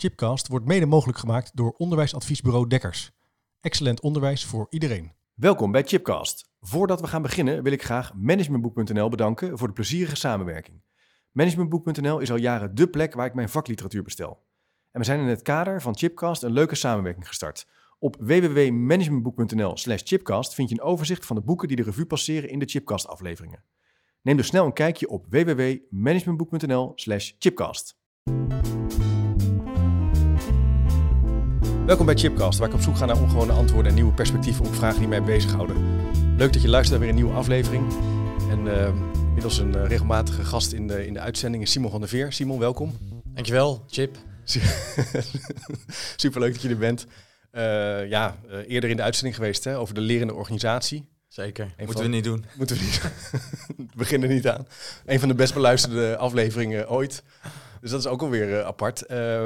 Chipcast wordt mede mogelijk gemaakt door onderwijsadviesbureau Dekkers. Excellent onderwijs voor iedereen. Welkom bij Chipcast. Voordat we gaan beginnen wil ik graag Managementboek.nl bedanken voor de plezierige samenwerking. Managementboek.nl is al jaren dé plek waar ik mijn vakliteratuur bestel. En we zijn in het kader van Chipcast een leuke samenwerking gestart. Op www.managementboek.nl slash chipcast vind je een overzicht van de boeken die de revue passeren in de Chipcast afleveringen. Neem dus snel een kijkje op www.managementboek.nl slash chipcast. Welkom bij Chipcast, waar ik op zoek ga naar ongewone antwoorden en nieuwe perspectieven op vragen die mij bezighouden. Leuk dat je luistert naar weer een nieuwe aflevering. En uh, inmiddels een uh, regelmatige gast in de, in de uitzending is Simon van der Veer. Simon, welkom. Dankjewel, Chip. Superleuk dat je er bent. Uh, ja, eerder in de uitzending geweest hè, over de lerende organisatie. Zeker, een moeten van, we niet doen. Moeten we niet beginnen er niet aan. Een van de best beluisterde afleveringen ooit. Dus dat is ook alweer apart.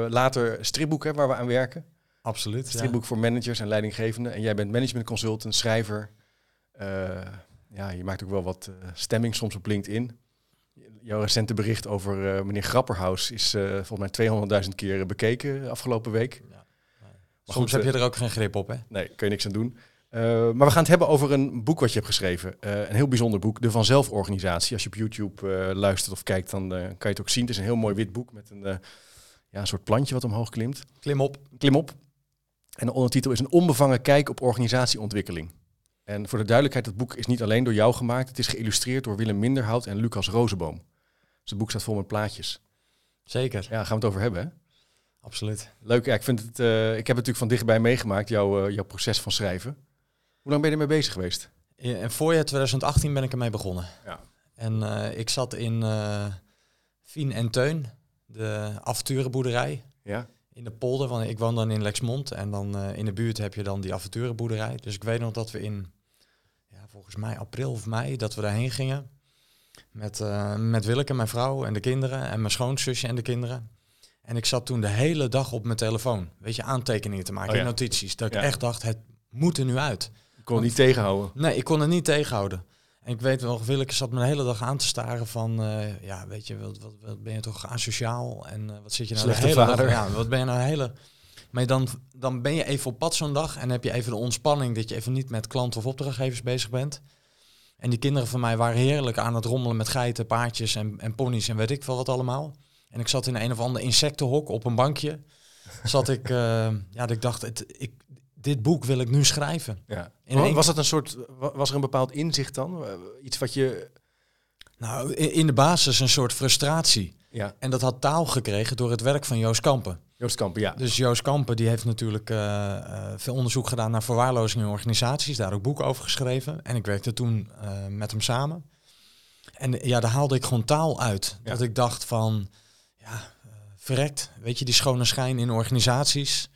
Later stripboeken waar we aan werken. Absoluut. Stripboek ja. voor managers en leidinggevenden. En jij bent management consultant, schrijver. Uh, ja, je maakt ook wel wat stemming soms op LinkedIn. Jouw recente bericht over meneer Grapperhaus is volgens mij 200.000 keer bekeken afgelopen week. Ja. Soms goed, heb je er ook geen grip op, hè? Nee, kun je niks aan doen. Uh, maar we gaan het hebben over een boek wat je hebt geschreven. Uh, een heel bijzonder boek, De Vanzelforganisatie. Als je op YouTube uh, luistert of kijkt, dan kan je het ook zien. Het is een heel mooi wit boek met een, ja, een soort plantje wat omhoog klimt. Klim op. Klim op. En de ondertitel is een onbevangen kijk op organisatieontwikkeling. En voor de duidelijkheid, het boek is niet alleen door jou gemaakt. Het is geïllustreerd door Willem Minderhout en Lucas Rozenboom. Dus het boek staat vol met plaatjes. Zeker. Ja, gaan we het over hebben, hè? Absoluut. Leuk, ja, ik, vind het, ik heb het natuurlijk van dichtbij meegemaakt, jouw, jouw proces van schrijven. Hoe lang ben je ermee bezig geweest? In voorjaar 2018 ben ik ermee begonnen. Ja. En uh, ik zat in Fien en Teun, de avonturenboerderij. Ja. In de polder, want ik woon dan in Lexmond. En dan uh, in de buurt heb je dan die avonturenboerderij. Dus ik weet nog dat we in, ja, volgens mij april of mei, dat we daarheen gingen. Met, met Willeke, mijn vrouw en de kinderen. En mijn schoonzusje en de kinderen. En ik zat toen de hele dag op mijn telefoon. Weet je, aantekeningen te maken, oh, ja. notities. Dat ik Ja. echt dacht, het moet er nu uit. Ik kon het niet tegenhouden. Nee, ik kon het niet tegenhouden. En ik weet wel, Willeke zat me de hele dag aan te staren van, uh, ja, weet je, wat, wat, wat, ben je toch asociaal en uh, wat zit je nou Slechte de hele vader. dag, ja, wat ben je nou de hele... Maar dan, dan ben je even op pad zo'n dag en heb je even de ontspanning dat je even niet met klanten of opdrachtgevers bezig bent. En die kinderen van mij waren heerlijk aan het rommelen met geiten, paardjes en, en ponies en weet ik veel wat allemaal. En ik zat in een of ander insectenhok op een bankje. Zat ik, uh, ja, dat ik dacht, het, ik, dit boek wil ik nu schrijven. Ja. Was dat een soort, wa- was er een bepaald inzicht dan? Iets wat je, Nou, in, de basis een soort frustratie. ja, En dat had taal gekregen door het werk van Joost Kampen. Joost Kampen, ja. Dus Joost Kampen die heeft natuurlijk eh, eh, veel onderzoek gedaan naar verwaarlozing in organisaties. Daar ook boeken over geschreven. En ik werkte toen eh, met hem samen. En ja, daar haalde ik gewoon taal uit. Ja. Dat ik dacht van, ja, verrekt. Weet je, die schone schijn in organisaties.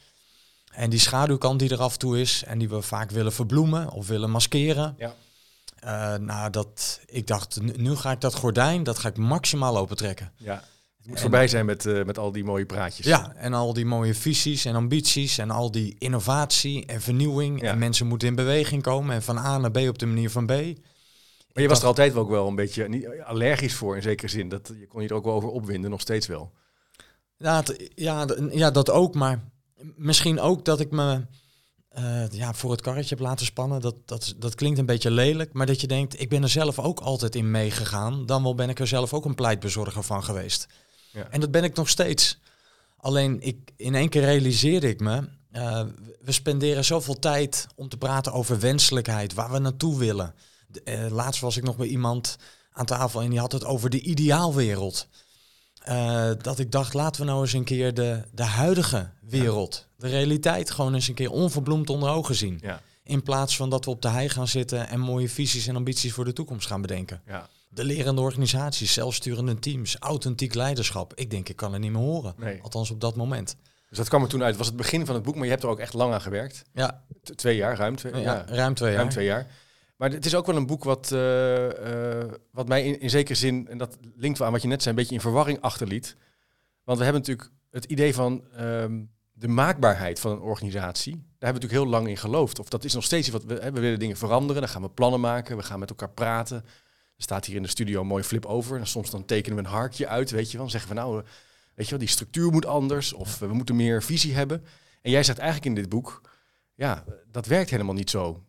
En die schaduwkant die er af en toe is. En die we vaak willen verbloemen of willen maskeren. Ja. Eh, nou, dat, ik dacht, nu, nu ga ik dat gordijn, dat ga ik maximaal opentrekken. ja. Het moet En- voorbij zijn met, eh, met al die mooie praatjes. Ja, en al die mooie visies en ambities en al die innovatie en vernieuwing. Ja. En mensen moeten in beweging komen en van A naar B op de manier van B. Maar je was er altijd wel ook wel een beetje niet, allergisch voor in zekere zin. Dat, je kon je er ook wel over opwinden, nog steeds wel. Ja, het- ja, ja, dat ook, maar misschien ook dat ik me eh, ja, voor het karretje heb laten spannen. Dat, dat, dat klinkt een beetje lelijk, maar dat je denkt, ik ben er zelf ook altijd in meegegaan. Dan wel ben ik er zelf ook een pleitbezorger van geweest. Ja. En dat ben ik nog steeds. Alleen ik, in één keer realiseerde ik me, eh, we spenderen zoveel tijd om te praten over wenselijkheid, waar we naartoe willen. De- eh, laatst was ik nog bij iemand aan tafel en die had het over de ideaalwereld. Eh, dat ik dacht, laten we nou eens een keer de, de huidige wereld, de realiteit, gewoon eens een keer onverbloemd onder ogen zien. Ja, In plaats van dat we op de hei gaan zitten en mooie visies en ambities voor de toekomst gaan bedenken. ja. De lerende organisaties, zelfsturende teams, authentiek leiderschap. Ik denk, ik kan het niet meer horen. Nee. Althans op dat moment. Dus dat kwam er toen uit. Het was het begin van het boek, maar je hebt er ook echt lang aan gewerkt. Ja, T- twee jaar, ruim twee, ja, ja, ruim twee jaar. ruim twee jaar. Maar het is ook wel een boek wat, eh, eh, wat mij in, zekere zin, en dat linkt wel aan wat je net zei, een beetje in verwarring achterliet. Want we hebben natuurlijk het idee van ehm, de maakbaarheid van een organisatie. Daar hebben we natuurlijk heel lang in geloofd. Of dat is nog steeds iets wat we, we willen dingen veranderen. Dan gaan we plannen maken, we gaan met elkaar praten. Er staat hier in de studio een mooi flip over. En soms dan tekenen we een harkje uit, weet je wel. Dan zeggen we nou, eh, Weet je wel, die structuur moet anders of we moeten meer visie hebben. En jij zegt eigenlijk in dit boek, ja, dat werkt helemaal niet zo.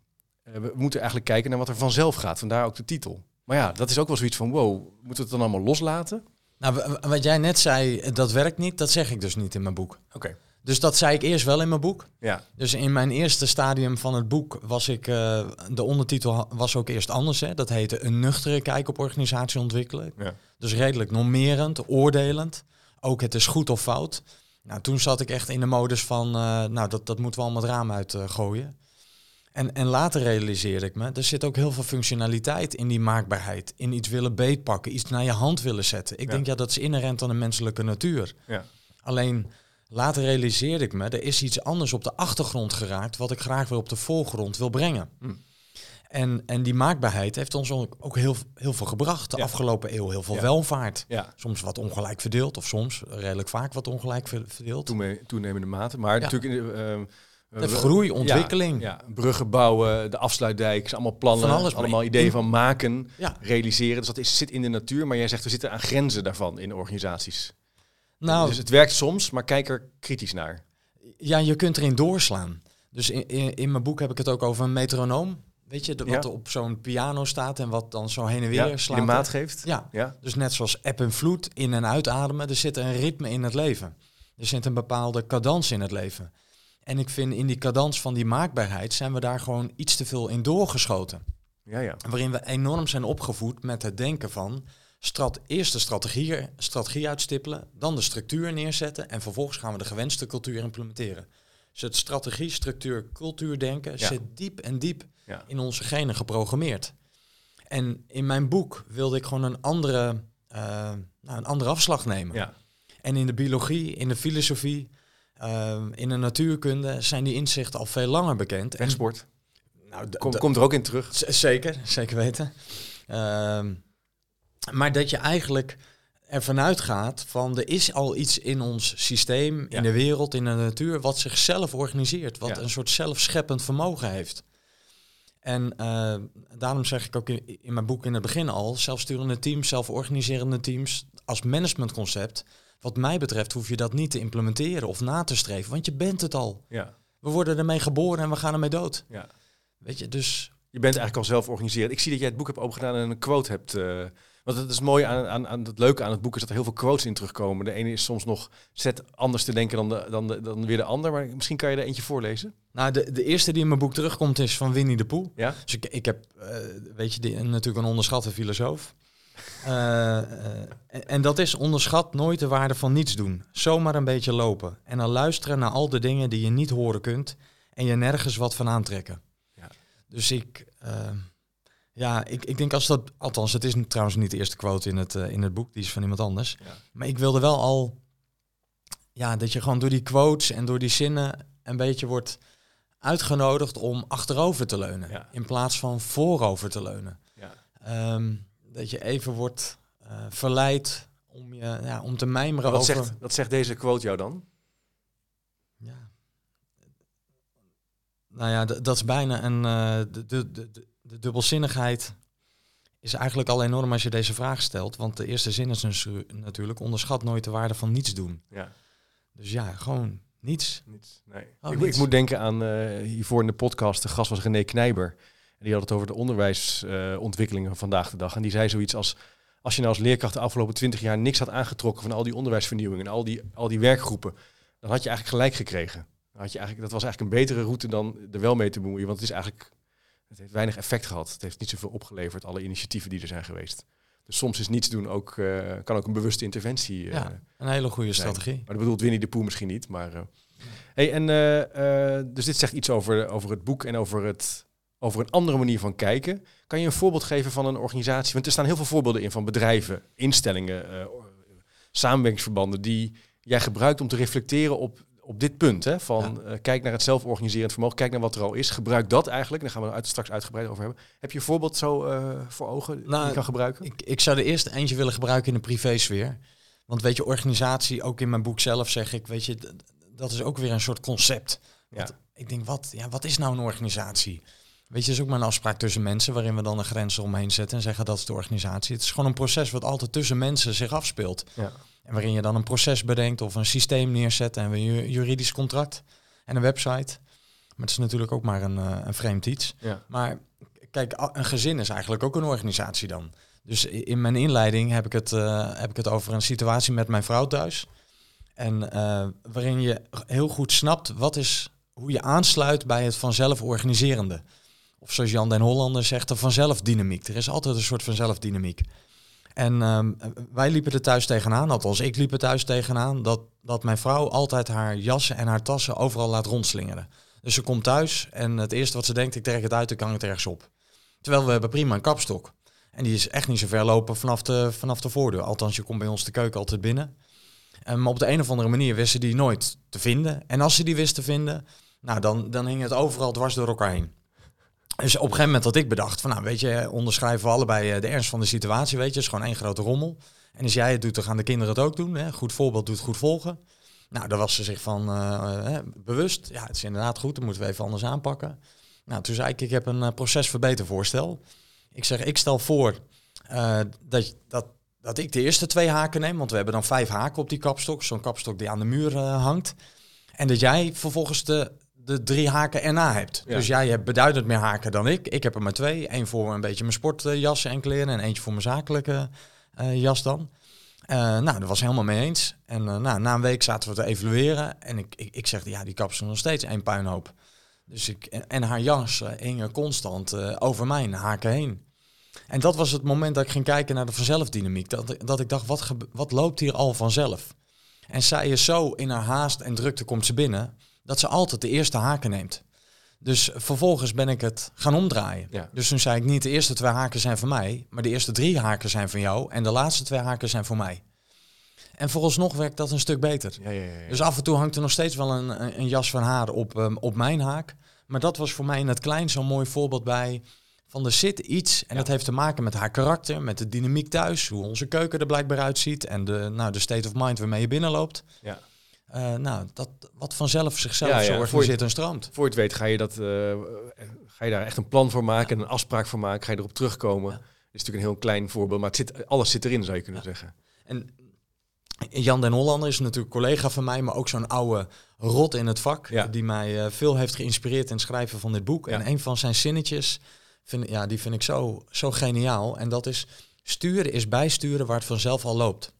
Eh, we moeten eigenlijk kijken naar wat er vanzelf gaat. Vandaar ook de titel. Maar ja, dat is ook wel zoiets van, wow, moeten we het dan allemaal loslaten? Nou, wat jij net zei, dat werkt niet, dat zeg ik dus niet in mijn boek. Oké. Dus dat zei ik eerst wel in mijn boek. Ja, Dus in mijn eerste stadium van het boek was ik, eh, de ondertitel was ook eerst anders. Hè? Dat heette Een nuchtere kijk op organisatie ontwikkelen. ja, Dus redelijk normerend, oordelend. Ook het is goed of fout. Nou, toen zat ik echt in de modus van, eh, nou, dat, dat moeten we allemaal het raam uit eh, gooien. En, en later realiseerde ik me, er zit ook heel veel functionaliteit in die maakbaarheid. In iets willen beetpakken, iets naar je hand willen zetten. Ik Ja. denk, ja, dat is inherent aan de menselijke natuur. ja. Alleen later realiseerde ik me, er is iets anders op de achtergrond geraakt, wat ik graag weer op de voorgrond wil brengen. Hm. En, en die maakbaarheid heeft ons ook heel, heel veel gebracht. De Ja. afgelopen eeuw heel veel Ja. welvaart. ja. Soms wat ongelijk verdeeld, of soms redelijk vaak wat ongelijk ver- verdeeld. Toenemende mate. Maar natuurlijk... in de, ehm, De groei, ontwikkeling. Ja, ja, bruggen bouwen, de afsluitdijk, is allemaal plannen, Van alles, maar allemaal ideeën van maken, Ja. realiseren. Dus dat is, zit in de natuur, maar jij zegt we zitten aan grenzen daarvan in organisaties. Nou, Dus het werkt soms, maar kijk er kritisch naar. ja, je kunt erin doorslaan. Dus in, in, in mijn boek heb ik het ook over een metronoom. Weet je, de, wat Ja. op zo'n piano staat en wat dan zo heen en weer slaat. de maat geeft. Ja, Ja, Dus net zoals eb en vloed, in- en uitademen, er zit een ritme in het leven. Er zit een bepaalde cadans in het leven. En ik vind in die cadans van die maakbaarheid zijn we daar gewoon iets te veel in doorgeschoten. ja, ja. Waarin we enorm zijn opgevoed met het denken van strat, eerst de strategie, strategie uitstippelen, dan de structuur neerzetten en vervolgens gaan we de gewenste cultuur implementeren. Dus het strategie, structuur, cultuur denken Ja. zit diep en diep Ja. in onze genen geprogrammeerd. En in mijn boek wilde ik gewoon een andere, eh, nou, een andere afslag nemen. ja. En in de biologie, in de filosofie, eh, in de natuurkunde zijn die inzichten al veel langer bekend. En, nou, d- Komt er ook in terug. Zeker, zeker weten. Ehm, maar dat je eigenlijk ervan uitgaat van er is al iets in ons systeem, Ja. in de wereld, in de natuur, wat zichzelf organiseert, wat Ja. een soort zelfscheppend vermogen heeft. En eh, daarom zeg ik ook in, in mijn boek in het begin al, zelfsturende teams, zelforganiserende teams, als managementconcept, wat mij betreft hoef je dat niet te implementeren of na te streven, want je bent het al. Ja. We worden ermee geboren en we gaan ermee dood. Ja. Weet je, dus Je bent eigenlijk al zelf georganiseerd. Ik zie dat jij het boek hebt opengedaan en een quote hebt. eh, want het is mooi aan, aan, aan het leuke aan het boek is dat er heel veel quotes in terugkomen. De ene is soms nog zet anders te denken dan, de, dan, de, dan weer de ander. Maar misschien kan je er eentje voorlezen. Nou, de, de eerste die in mijn boek terugkomt is van Winnie de Poel. Ja? Dus ik, ik heb, eh, weet je, die, natuurlijk een onderschatte filosoof. Eh, eh, en, en dat is onderschat nooit de waarde van niets doen. Zomaar een beetje lopen. En dan luisteren naar al de dingen die je niet horen kunt. En je nergens wat van aantrekken. Ja. Dus ik, eh, ja, ik, ik denk als dat, althans, het is trouwens niet de eerste quote in het, in het boek, die is van iemand anders. Ja. Maar ik wilde wel al, ja, dat je gewoon door die quotes en door die zinnen een beetje wordt uitgenodigd om achterover te leunen. Ja. In plaats van voorover te leunen. Ja. Ehm, dat je even wordt eh, verleid om, je, ja, om te mijmeren Wat over... zegt, wat zegt deze quote jou dan? Ja. Nou ja, dat is bijna een... eh, de, de, de, de- dubbelzinnigheid is eigenlijk al enorm als je deze vraag stelt. Want de eerste zin is dus, natuurlijk... onderschat nooit de waarde van niets doen. Ja, Dus ja, gewoon niets. niets. Nee. Oh, ik, niets. ik moet denken aan eh, hiervoor in de podcast. De gast was René Knijber. En die had het over de onderwijsontwikkelingen van vandaag de dag. En die zei zoiets als... Als je nou als leerkracht de afgelopen twintig jaar niks had aangetrokken van al die onderwijsvernieuwingen en al die, al die werkgroepen, dan had je eigenlijk gelijk gekregen. Dan had je eigenlijk, dat was eigenlijk een betere route dan er wel mee te bemoeien. Want het is eigenlijk, het heeft weinig effect gehad. Het heeft niet zoveel opgeleverd, alle initiatieven die er zijn geweest. Dus soms is niets doen ook, eh, kan ook een bewuste interventie eh, Ja, een hele goede zijn. strategie. Maar dat bedoelt Winnie de Poe misschien niet. Maar, eh. hey, en, dus dit zegt iets over, over het boek en over, het, over een andere manier van kijken. Kan je een voorbeeld geven van een organisatie? Want er staan heel veel voorbeelden in van bedrijven, instellingen, eh, samenwerkingsverbanden die jij gebruikt om te reflecteren op, op dit punt. Hè? Van eh, kijk naar het zelforganiserend vermogen, kijk naar wat er al is. Gebruik dat eigenlijk. Daar gaan we het uit, straks uitgebreid over hebben. Heb je een voorbeeld zo eh, voor ogen die Nou, je kan gebruiken? Ik, ik zou de eerste eentje willen gebruiken in de privésfeer. Want weet je, organisatie, ook in mijn boek zelf zeg ik, weet je, dat is ook weer een soort concept. Ja. Ik denk, wat, ja, wat is nou een organisatie? Weet je, dat is ook maar een afspraak tussen mensen waarin we dan een grens omheen zetten en zeggen dat is de organisatie. Het is gewoon een proces wat altijd tussen mensen zich afspeelt. Ja. En waarin je dan een proces bedenkt of een systeem neerzet en een ju- juridisch contract en een website. Maar het is natuurlijk ook maar een, eh, een vreemd iets. Ja. Maar kijk, een gezin is eigenlijk ook een organisatie dan. Dus in mijn inleiding heb ik het, eh, heb ik het over een situatie met mijn vrouw thuis. En eh, waarin je heel goed snapt wat is, hoe je aansluit bij het vanzelf organiserende. Of zoals Jan den Hollander zegt, de vanzelfdynamiek. Er is altijd een soort vanzelfdynamiek. En ehm, wij liepen er thuis tegenaan, althans ik liep er thuis tegenaan, dat, dat mijn vrouw altijd haar jassen en haar tassen overal laat rondslingeren. Dus ze komt thuis en het eerste wat ze denkt, ik trek het uit, ik hang het ergens op. Terwijl we hebben prima een kapstok. En die is echt niet zo ver lopen vanaf de, vanaf de voordeur. Althans, je komt bij ons de keuken altijd binnen. En maar op de een of andere manier wist ze die nooit te vinden. En als ze die wist te vinden, nou, dan, dan hing het overal dwars door elkaar heen. Dus op een gegeven moment had ik bedacht van, nou weet je, onderschrijven we allebei eh, de ernst van de situatie, weet je. Het is gewoon één grote rommel. En als jij het doet, dan gaan de kinderen het ook doen. Hè? Goed voorbeeld doet goed volgen. Nou, daar was ze zich van eh, eh, bewust. Ja, het is inderdaad goed, dan moeten we even anders aanpakken. Nou, toen zei ik, ik heb een procesverbetervoorstel. Ik zeg, ik stel voor dat, dat, dat ik de eerste twee haken neem, want we hebben dan vijf haken op die kapstok. Zo'n kapstok die aan de muur hangt. En dat jij vervolgens de, de drie haken erna hebt. Ja. Dus jij hebt beduidend meer haken dan ik. Ik heb er maar twee. Eén voor een beetje mijn sportjassen en kleren en eentje voor mijn zakelijke uh, jas dan. Uh, nou, daar was helemaal mee eens. En uh, nou, na een week zaten we te evalueren. En ik, ik, ik zeg, ja, die kapsel nog steeds één puinhoop. Dus ik, en, en haar jas hing constant over mijn haken heen. En dat was het moment dat ik ging kijken naar de vanzelfdynamiek. Dat, dat ik dacht, wat, wat loopt hier al vanzelf? En zij is zo in haar haast en drukte komt ze binnen... dat ze altijd de eerste haken neemt. Dus vervolgens ben ik het gaan omdraaien. Ja. Dus toen zei ik niet de eerste twee haken zijn voor mij, maar de eerste drie haken zijn van jou en de laatste twee haken zijn voor mij. En vooralsnog werkt dat een stuk beter. Ja, ja, ja, Dus af en toe hangt er nog steeds wel een, een, een jas van haar op, um, op mijn haak. Maar dat was voor mij in het klein zo'n mooi voorbeeld bij van er zit iets en dat heeft te maken met haar karakter, met de dynamiek thuis, hoe onze keuken er blijkbaar uitziet en de, nou, de state of mind waarmee je binnenloopt. Ja. Uh, nou, dat wat vanzelf zichzelf ja, zo organiseert en stroomt. Voor je het weet ga je, dat, uh, ga je daar echt een plan voor maken en een afspraak voor maken. Ga je erop terugkomen. Dat is natuurlijk een heel klein voorbeeld, maar het zit, alles zit erin, zou je kunnen zeggen. En Jan den Hollander is natuurlijk collega van mij, maar ook zo'n oude rot in het vak. Die mij uh, veel heeft geïnspireerd in het schrijven van dit boek. En een van zijn zinnetjes, vind, ja, die vind ik zo, zo geniaal. En dat is, sturen is bijsturen waar het vanzelf al loopt.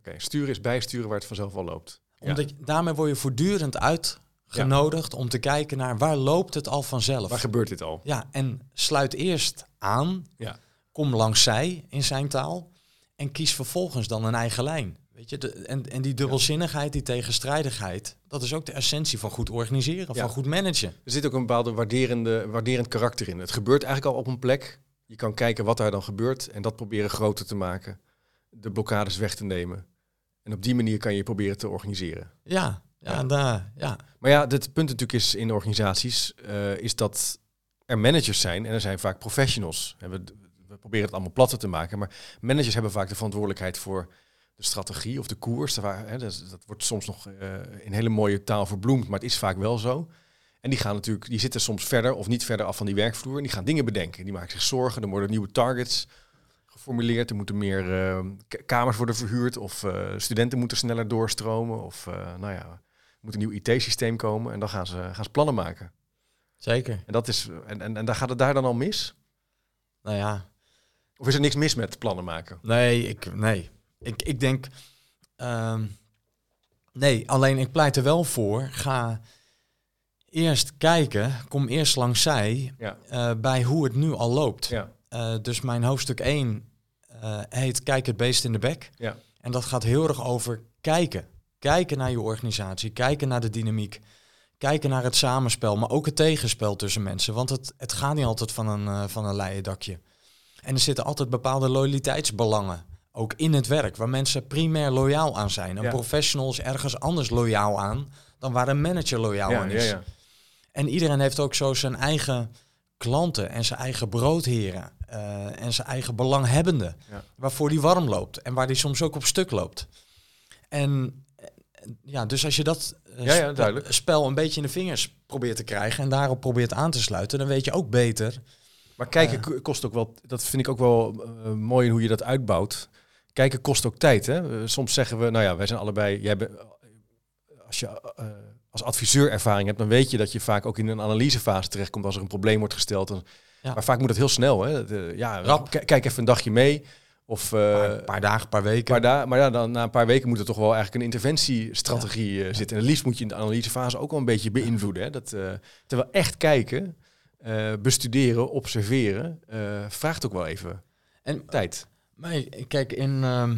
Oké, okay. sturen is bijsturen waar het vanzelf al loopt. Omdat je, daarmee word je voortdurend uitgenodigd ja. om te kijken naar waar loopt het al vanzelf. Waar gebeurt dit al? Ja, en sluit eerst aan, ja. kom langs zij in zijn taal en kies vervolgens dan een eigen lijn. Weet je, de, en, en die dubbelzinnigheid, die tegenstrijdigheid, dat is ook de essentie van goed organiseren, Ja. van goed managen. Er zit ook een bepaalde waarderende, waarderend karakter in. Het gebeurt eigenlijk al op een plek. Je kan kijken wat daar dan gebeurt en dat proberen groter te maken. De blokkades weg te nemen. En op die manier kan je proberen te organiseren. Ja, ja, Ja. Daar, ja. Maar ja, het punt natuurlijk is in organisaties, eh, is dat er managers zijn en er zijn vaak professionals. En we, we proberen het allemaal platter te maken, maar managers hebben vaak de verantwoordelijkheid voor de strategie of de koers. Dat wordt soms nog eh, in hele mooie taal verbloemd, maar het is vaak wel zo. En die gaan natuurlijk, die zitten soms verder of niet verder af van die werkvloer en die gaan dingen bedenken. Die maken zich zorgen, er worden nieuwe targets geformuleerd, er moeten meer eh, k- kamers worden verhuurd of eh, studenten moeten sneller doorstromen of eh, nou ja, er moet een nieuw IT-systeem komen en dan gaan ze, gaan ze plannen maken. Zeker. En, dat is, en, en, en daar gaat het daar dan al mis? Nou ja, Of is er niks mis met plannen maken? nee, ik, nee. Ik, ik denk, ehm, nee, alleen ik pleit er wel voor, ga eerst kijken, kom eerst langs zij Ja. eh, bij hoe het nu al loopt. Ja. Dus mijn hoofdstuk 1 eh, heet Kijk het beest in de bek. Ja. En dat gaat heel erg over kijken. Kijken naar je organisatie, kijken naar de dynamiek. Kijken naar het samenspel, maar ook het tegenspel tussen mensen. Want het, het gaat niet altijd van een, eh, van een leien dakje. En er zitten altijd bepaalde loyaliteitsbelangen. Ook in het werk, waar mensen primair loyaal aan zijn. Een Ja. professional is ergens anders loyaal aan dan waar een manager loyaal Ja, aan is. ja. En iedereen heeft ook zo zijn eigen klanten en zijn eigen broodheren eh, en zijn eigen belanghebbenden. Ja. Waarvoor die warm loopt en waar die soms ook op stuk loopt. En eh, ja, dus als je dat eh, Ja, ja, duidelijk. spel een beetje in de vingers probeert te krijgen en daarop probeert aan te sluiten, dan weet je ook beter. Maar kijken kost ook wel, dat vind ik ook wel mooi in hoe je dat uitbouwt. kijken kost ook tijd. Hè? Soms zeggen we, nou ja, wij zijn allebei. Jij bent, als je als adviseur ervaring hebt, dan weet je dat je vaak ook in een analysefase terechtkomt als er een probleem wordt gesteld. Dan, Ja. Maar vaak moet het heel snel. Hè? De- ja, Rap. kijk even een dagje mee. Of, eh, Een paar, paar dagen, paar weken. maar, daar, maar ja, dan, na een paar weken moet er toch wel eigenlijk een interventiestrategie eh, zitten. En het liefst moet je in de analysefase ook wel een beetje beïnvloeden. Hè? Dat, eh, terwijl echt kijken, bestuderen, observeren, vraagt ook wel even en tijd. Maar kijk, in, ehm,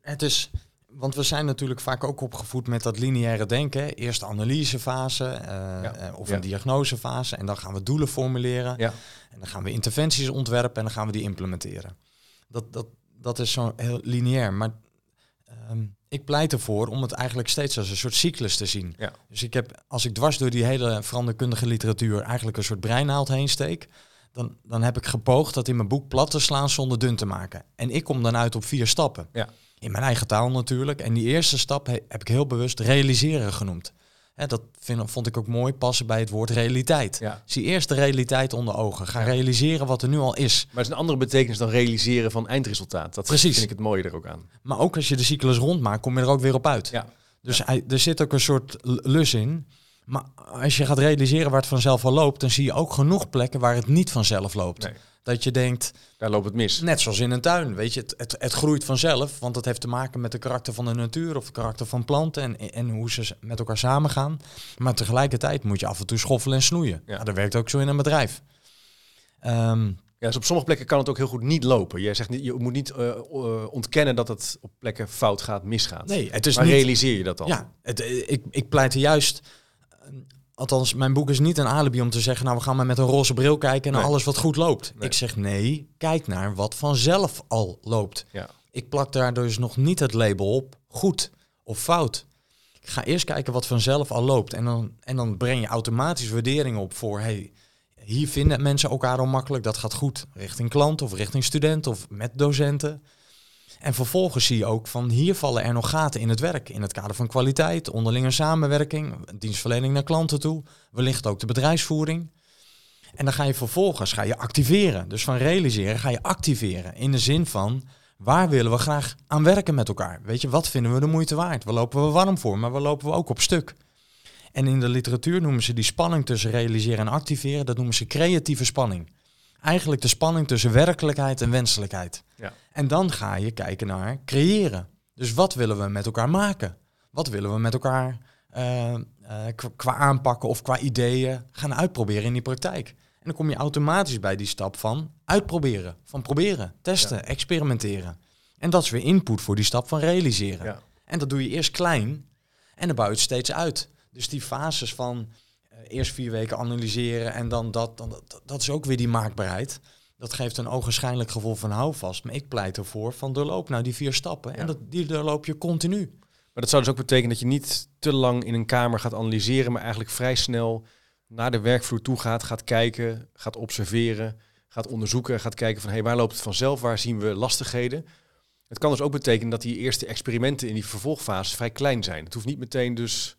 het is, want we zijn natuurlijk vaak ook opgevoed met dat lineaire denken. Eerst de analysefase eh, Ja. eh, of Ja. een diagnosefase en dan gaan we doelen formuleren. Ja. En dan gaan we interventies ontwerpen en dan gaan we die implementeren. Dat, dat, dat is zo heel lineair. Maar ehm, ik pleit ervoor om het eigenlijk steeds als een soort cyclus te zien. Dus ik heb, als ik dwars door die hele veranderkundige literatuur eigenlijk een soort breinaald heen steek, dan, dan heb ik gepoogd dat in mijn boek plat te slaan zonder dun te maken. En ik kom dan uit op vier stappen. Ja. In mijn eigen taal natuurlijk. En die eerste stap he- heb ik heel bewust realiseren genoemd. Hè, dat vind, vond ik ook mooi passen bij het woord realiteit. Ja. Zie eerst de realiteit onder ogen. Ga Ja. realiseren wat er nu al is. Maar het is een andere betekenis dan realiseren van eindresultaat. Dat Precies. vind ik het mooie er ook aan. Maar ook als je de cyclus rondmaakt, kom je er ook weer op uit. Ja. Dus hij, er zit ook een soort lus in. Maar als je gaat realiseren waar het vanzelf al loopt, dan zie je ook genoeg plekken waar het niet vanzelf loopt. Nee. Dat je denkt, Daar loopt het mis. net zoals in een tuin, weet je, het, het, het groeit vanzelf, want het heeft te maken met de karakter van de natuur of het karakter van planten en, en hoe ze met elkaar samengaan. Maar tegelijkertijd moet je af en toe schoffelen en snoeien. Ja. Ja. dat werkt ook zo in een bedrijf. Ehm, Ja, dus op sommige plekken kan het ook heel goed niet lopen. Jij zegt niet, je moet niet eh, eh, ontkennen dat het op plekken fout gaat, misgaat. nee, het is maar niet... realiseer je dat dan? Ja, het, eh, ik, ik pleit er juist. Althans, mijn boek is niet een alibi om te zeggen, nou we gaan maar met een roze bril kijken naar Nee. alles wat goed loopt. Nee. Ik zeg nee, kijk naar wat vanzelf al loopt. Ja. Ik plak daar dus nog niet het label op, goed of fout. Ik ga eerst kijken wat vanzelf al loopt. En dan, en dan breng je automatisch waarderingen op voor, hey, hier vinden mensen elkaar al makkelijk, dat gaat goed richting klant of richting student of met docenten. En vervolgens zie je ook van hier vallen er nog gaten in het werk. In het kader van kwaliteit, onderlinge samenwerking, dienstverlening naar klanten toe, wellicht ook de bedrijfsvoering. En dan ga je vervolgens ga je activeren. Dus van realiseren ga je activeren. In de zin van waar willen we graag aan werken met elkaar? Weet je, wat vinden we de moeite waard? Waar lopen we warm voor, maar waar lopen we ook op stuk? En in de literatuur noemen ze die spanning tussen realiseren en activeren, dat noemen ze creatieve spanning. Eigenlijk de spanning tussen werkelijkheid en wenselijkheid. Ja. En dan ga je kijken naar creëren. Dus wat willen we met elkaar maken? Wat willen we met elkaar eh, eh, qua- aanpakken of qua ideeën gaan uitproberen in die praktijk? En dan kom je automatisch bij die stap van uitproberen, van proberen, testen, experimenteren. En dat is weer input voor die stap van realiseren. Ja. En dat doe je eerst klein en dan bouw je het steeds uit. Dus die fases van eerst vier weken analyseren en dan dat, dan dat, dat is ook weer die maakbaarheid. Dat geeft een ogenschijnlijk gevoel van houvast. Maar ik pleit ervoor van doorloop nou die vier stappen. Ja. En dat, die doorloop je continu. Maar dat zou dus ook betekenen dat je niet te lang in een kamer gaat analyseren, maar eigenlijk vrij snel naar de werkvloer toe gaat, gaat kijken, gaat observeren, gaat onderzoeken, gaat kijken van hey, waar loopt het vanzelf, waar zien we lastigheden. Het kan dus ook betekenen dat die eerste experimenten in die vervolgfase vrij klein zijn. Het hoeft niet meteen dus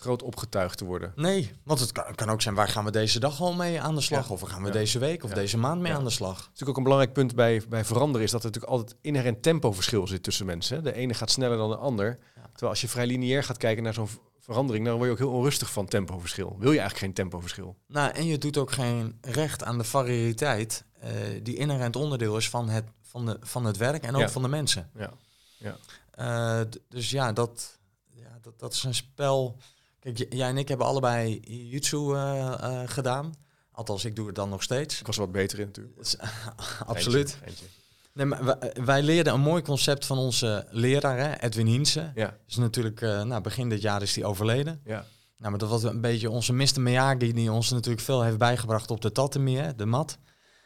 groot opgetuigd te worden. Nee, want het kan, kan ook zijn waar gaan we deze dag al mee aan de slag? Ja. Of waar gaan we Ja. deze week of Ja. deze maand mee aan de slag? Het is natuurlijk ook een belangrijk punt bij, bij veranderen is dat er natuurlijk altijd inherent tempoverschil zit tussen mensen. De ene gaat sneller dan de ander. Terwijl als je vrij lineair gaat kijken naar zo'n verandering, dan word je ook heel onrustig van tempoverschil. Wil je eigenlijk geen tempoverschil? Nou, en je doet ook geen recht aan de variëteit eh, die inherent onderdeel is van het, van de, van het werk en ook van de mensen. Ja. Ja. Eh, dus ja, dat, ja dat, dat is een spel. Kijk, jij en ik hebben allebei jiu-jitsu eh, eh, gedaan. Althans, ik doe het dan nog steeds. Ik was er wat beter in natuurlijk. Is- Absoluut. Eentje, eentje. Nee, maar wij, wij leerden een mooi concept van onze leraar, hè, Edwin Hiense. Ja, Dus natuurlijk, eh, nou, begin dit jaar is hij overleden. ja. Nou, maar dat was een beetje onze Mr. Miyagi die ons natuurlijk veel heeft bijgebracht op de tatami, hè, de mat.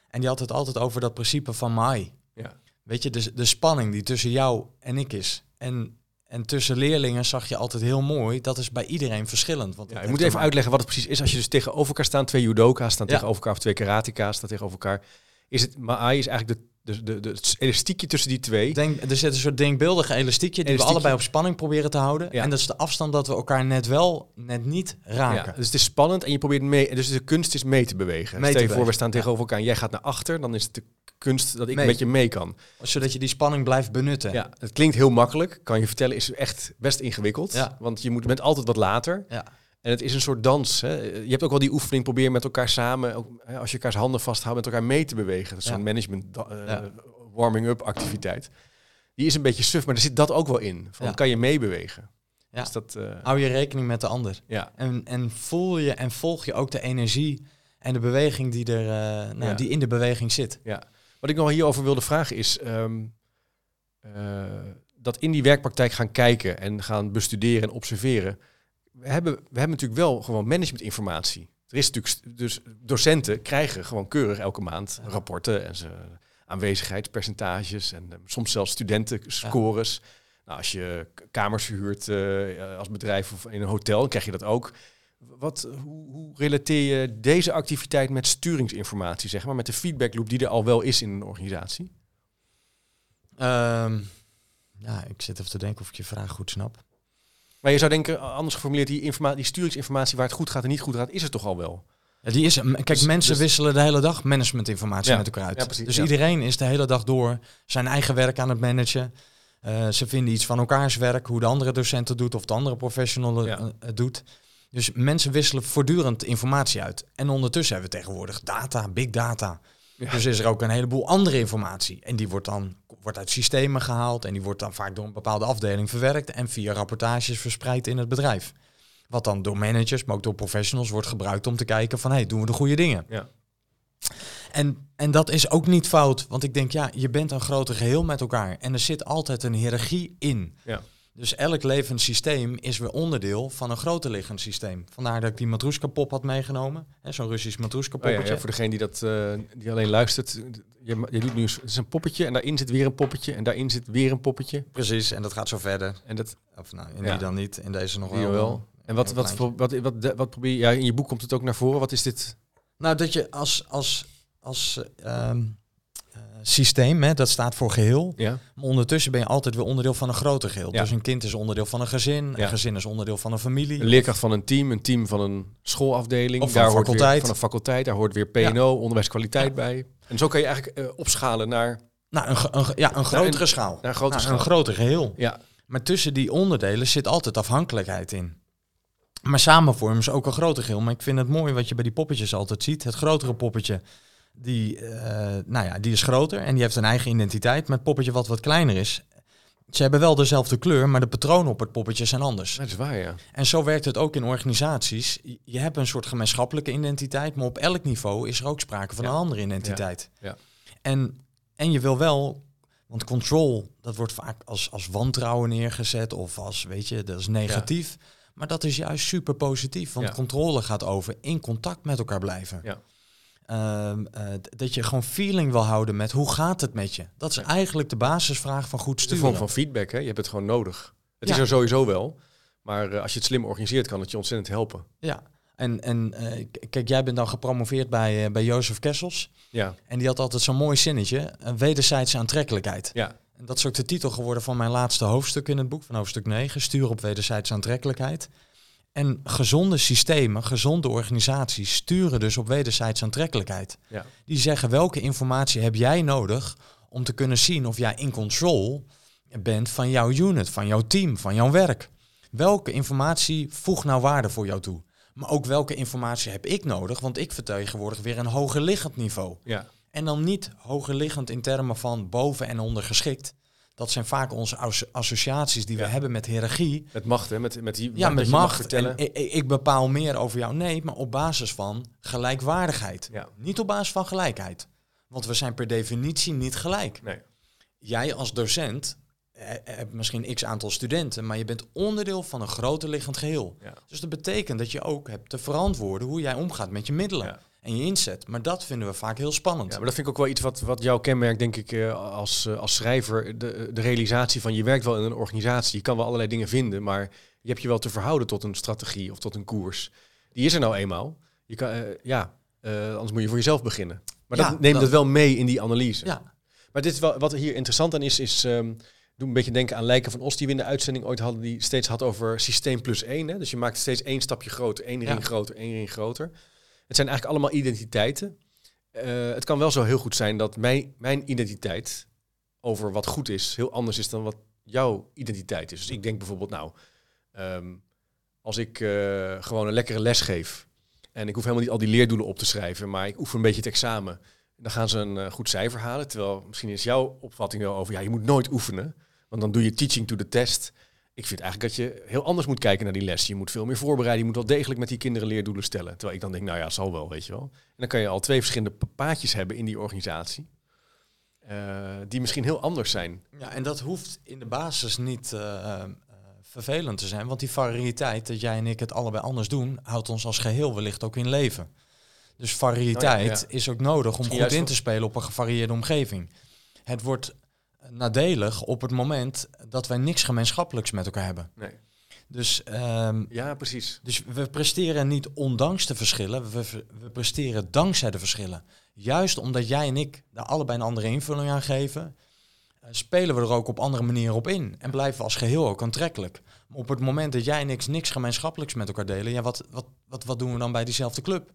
En die had het altijd over dat principe van Mai. Ja. Weet je, de, de spanning die tussen jou en ik is. En, en tussen leerlingen zag je altijd heel mooi, dat is bij iedereen verschillend. Want Ja, je moet even uitleggen wat het precies is. Als je dus tegenover elkaar staan, twee judoka's staan Ja. tegenover elkaar, of twee karateka's staan tegenover elkaar. Is het, Maai is eigenlijk de de, de, de, het elastiekje tussen die twee. Denk, er zit een soort denkbeeldige elastiekje die we allebei op spanning proberen te houden. Ja. En dat is de afstand dat we elkaar net wel, net niet raken. Ja, dus het is spannend en je probeert mee. Dus de kunst is mee te bewegen. Mee te Stel je voor, we staan tegenover elkaar en jij gaat naar achter. Dan is het de kunst dat ik Mee. met je mee kan. Zodat je die spanning blijft benutten. Ja, het klinkt heel makkelijk. Kan je vertellen, is echt best ingewikkeld. Ja. Want je moet, bent altijd wat later. Ja. En het is een soort dans. Hè. Je hebt ook wel die oefening, probeer met elkaar samen, ook, hè, als je elkaars handen vasthoudt, met elkaar mee te bewegen. Dat is zo'n management eh, Ja. warming-up activiteit. Die is een beetje suf, maar er zit dat ook wel in. Van. Kan je meebewegen? Ja. Dus dat, eh, Hou je rekening met de ander. ja. En, en voel je en volg je ook de energie en de beweging die, er, eh, nou, Ja. die in de beweging zit. Ja, wat ik nog hierover wilde vragen is ehm, eh, dat in die werkpraktijk gaan kijken en gaan bestuderen en observeren. We hebben, we hebben natuurlijk wel gewoon managementinformatie. Er is natuurlijk, dus docenten krijgen gewoon keurig elke maand rapporten en ze aanwezigheidspercentages en eh, soms zelfs studentenscores. Nou, als je kamers verhuurt eh, als bedrijf of in een hotel, dan krijg je dat ook. Wat, hoe, hoe relateer je deze activiteit met sturingsinformatie, zeg maar, met de feedbackloop die er al wel is in een organisatie? Ehm, ja, ik zit even te denken of ik je vraag goed snap. Maar je zou denken, anders geformuleerd, die, die sturingsinformatie waar het goed gaat en niet goed gaat, is er toch al wel? Ja, die is, kijk, Dus- mensen dus- wisselen de hele dag managementinformatie Ja, met elkaar uit. ja, precies, dus iedereen is de hele dag door zijn eigen werk aan het managen. Eh, ze vinden iets van elkaars werk, hoe de andere docent het doet of de andere professional Ja. eh, het doet. Dus mensen wisselen voortdurend informatie uit. En ondertussen hebben we tegenwoordig data, big data. Ja. Dus is er ook een heleboel andere informatie. En die wordt dan wordt uit systemen gehaald en die wordt dan vaak door een bepaalde afdeling verwerkt en via rapportages verspreid in het bedrijf. Wat dan door managers, maar ook door professionals wordt gebruikt om te kijken van hey, doen we de goede dingen? Ja. En, en dat is ook niet fout, want ik denk ja, je bent een groter geheel met elkaar en er zit altijd een hiërarchie in. Ja. Dus elk levend systeem is weer onderdeel van een groter liggend systeem. Vandaar dat ik die matroeska pop had meegenomen, zo'n Russisch matroeska Oh ja, voor degene die, dat, eh, die alleen luistert, je, je doet nu het is een poppetje en daarin zit weer een poppetje en daarin zit weer een poppetje. Precies, en dat gaat zo verder. En dat Of nou, in Ja. die dan niet, in deze nog wel. wel. En wat, wat, wat, wat, wat, wat probeer je, ja, in je boek komt het ook naar voren. Wat is dit? Nou, dat je als, als, als eh, ehm, eh, systeem, hè, dat staat voor geheel. Ja, Maar ondertussen ben je altijd weer onderdeel van een groter geheel. Ja. Dus een kind is onderdeel van een gezin, Ja. een gezin is onderdeel van een familie. een leerkracht van een team, een team van een schoolafdeling. Of van een hoort weer- faculteit. van een faculteit, daar hoort weer PNO, onderwijskwaliteit bij. En zo kan je eigenlijk eh, opschalen naar, Nou, een, ja, een grotere een- schaal. naar een grote Nou, schaal. Een groter geheel. Ja, Maar tussen die onderdelen zit altijd afhankelijkheid in. Maar samen vormen ze ook een groter geheel. Maar ik vind het mooi wat je bij die poppetjes altijd ziet. Het grotere poppetje, die, eh, nou ja, die is groter en die heeft een eigen identiteit. Het poppetje wat wat kleiner is, ze hebben wel dezelfde kleur, maar de patronen op het poppetje zijn anders. dat is waar, ja. En zo werkt het ook in organisaties. Je- hebt een soort gemeenschappelijke identiteit, maar op elk niveau is er ook sprake van Ja. een andere identiteit. Ja. En, en je wil wel, want control, dat wordt vaak als, als wantrouwen neergezet of als, weet je, dat is negatief. Maar dat is juist super positief, want controle gaat over in contact met elkaar blijven. Ja. Ehm, eh, dat je gewoon feeling wil houden met hoe gaat het met je. Dat is eigenlijk de basisvraag van goed sturen. vorm van feedback, hè. Je hebt het gewoon nodig. Het Ja. is er sowieso wel. Maar eh, als je het slim organiseert, kan het je ontzettend helpen. Ja, en, en eh, kijk, jij bent dan gepromoveerd bij, bij Jozef Kessels. Ja, En die had altijd zo'n mooi zinnetje, een wederzijdse aantrekkelijkheid. ja, En dat is ook de titel geworden van mijn laatste hoofdstuk in het boek, van hoofdstuk 9, stuur op wederzijdse aantrekkelijkheid. En gezonde systemen, gezonde organisaties sturen dus op wederzijdse aantrekkelijkheid. ja. Die zeggen welke informatie heb jij nodig om te kunnen zien of jij in control bent van jouw unit, van jouw team, van jouw werk. Welke informatie voegt nou waarde voor jou toe? Maar ook welke informatie heb ik nodig? Want ik vertegenwoordig weer een hoger liggend niveau. ja. En dan niet hoger liggend in termen van boven en ondergeschikt. Dat zijn vaak onze asso- associaties die we hebben met hiërarchie. Met macht, hè. Met, met die Ja, met macht. En ik, ik bepaal meer over jou. Nee, maar op basis van gelijkwaardigheid. Ja. Niet op basis van gelijkheid. Want we zijn per definitie niet gelijk. Nee. Jij als docent eh, hebt misschien x aantal studenten, maar je bent onderdeel van een groter liggend geheel. Ja. Dus dat betekent dat je ook hebt te verantwoorden hoe jij omgaat met je middelen Ja. En je inzet. Maar dat vinden we vaak heel spannend. Ja, maar dat vind ik ook wel iets wat, wat jou kenmerkt, denk ik, eh, als, eh, als schrijver. De, de realisatie van je werkt wel in een organisatie. Je kan wel allerlei dingen vinden, maar je hebt je wel te verhouden tot een strategie of tot een koers. Die is er nou eenmaal. Je kan, eh, ja, anders moet je voor jezelf beginnen. Maar Ja, dat neemt dat- het wel mee in die analyse. Ja, Maar dit is wel, wat hier interessant aan is, is um, doe een beetje denken aan Lijken van Os, die we in de uitzending ooit hadden, die steeds had over systeem plus één. Hè? Dus je maakt steeds één stapje groter, één ring groter, één ring groter. Het zijn eigenlijk allemaal identiteiten. Uh, het kan wel zo heel goed zijn dat mijn, mijn identiteit over wat goed is, heel anders is dan wat jouw identiteit is. Dus ik denk bijvoorbeeld, nou, um, als ik uh, gewoon een lekkere les geef en ik hoef helemaal niet al die leerdoelen op te schrijven, maar ik oefen een beetje het examen, dan gaan ze een uh, goed cijfer halen. Terwijl misschien is jouw opvatting wel over, ja, je moet nooit oefenen, want dan doe je teaching to the test. Ik vind eigenlijk dat je heel anders moet kijken naar die les. Je moet veel meer voorbereiden. Je moet wel degelijk met die kinderen leerdoelen stellen. Terwijl ik dan denk, nou ja, zal wel, weet je wel. En dan kan je al twee verschillende paadjes hebben in die organisatie. Uh, die misschien heel anders zijn. Ja, en dat hoeft in de basis niet uh, vervelend te zijn. Want die variëteit, dat jij en ik het allebei anders doen, houdt ons als geheel wellicht ook in leven. Dus variëteit nou ja, is ook nodig om goed in te spelen op een gevarieerde omgeving. Het wordt nadelig op het moment dat wij niks gemeenschappelijks met elkaar hebben. Nee. Dus, um, ja, precies. Dus we presteren niet ondanks de verschillen, we, we presteren dankzij de verschillen. Juist omdat jij en ik daar allebei een andere invulling aan geven, uh, spelen we er ook op andere manieren op in. En blijven we als geheel ook aantrekkelijk. Maar op het moment dat jij en ik niks gemeenschappelijks met elkaar delen, ja, wat, wat, wat, wat doen we dan bij diezelfde club?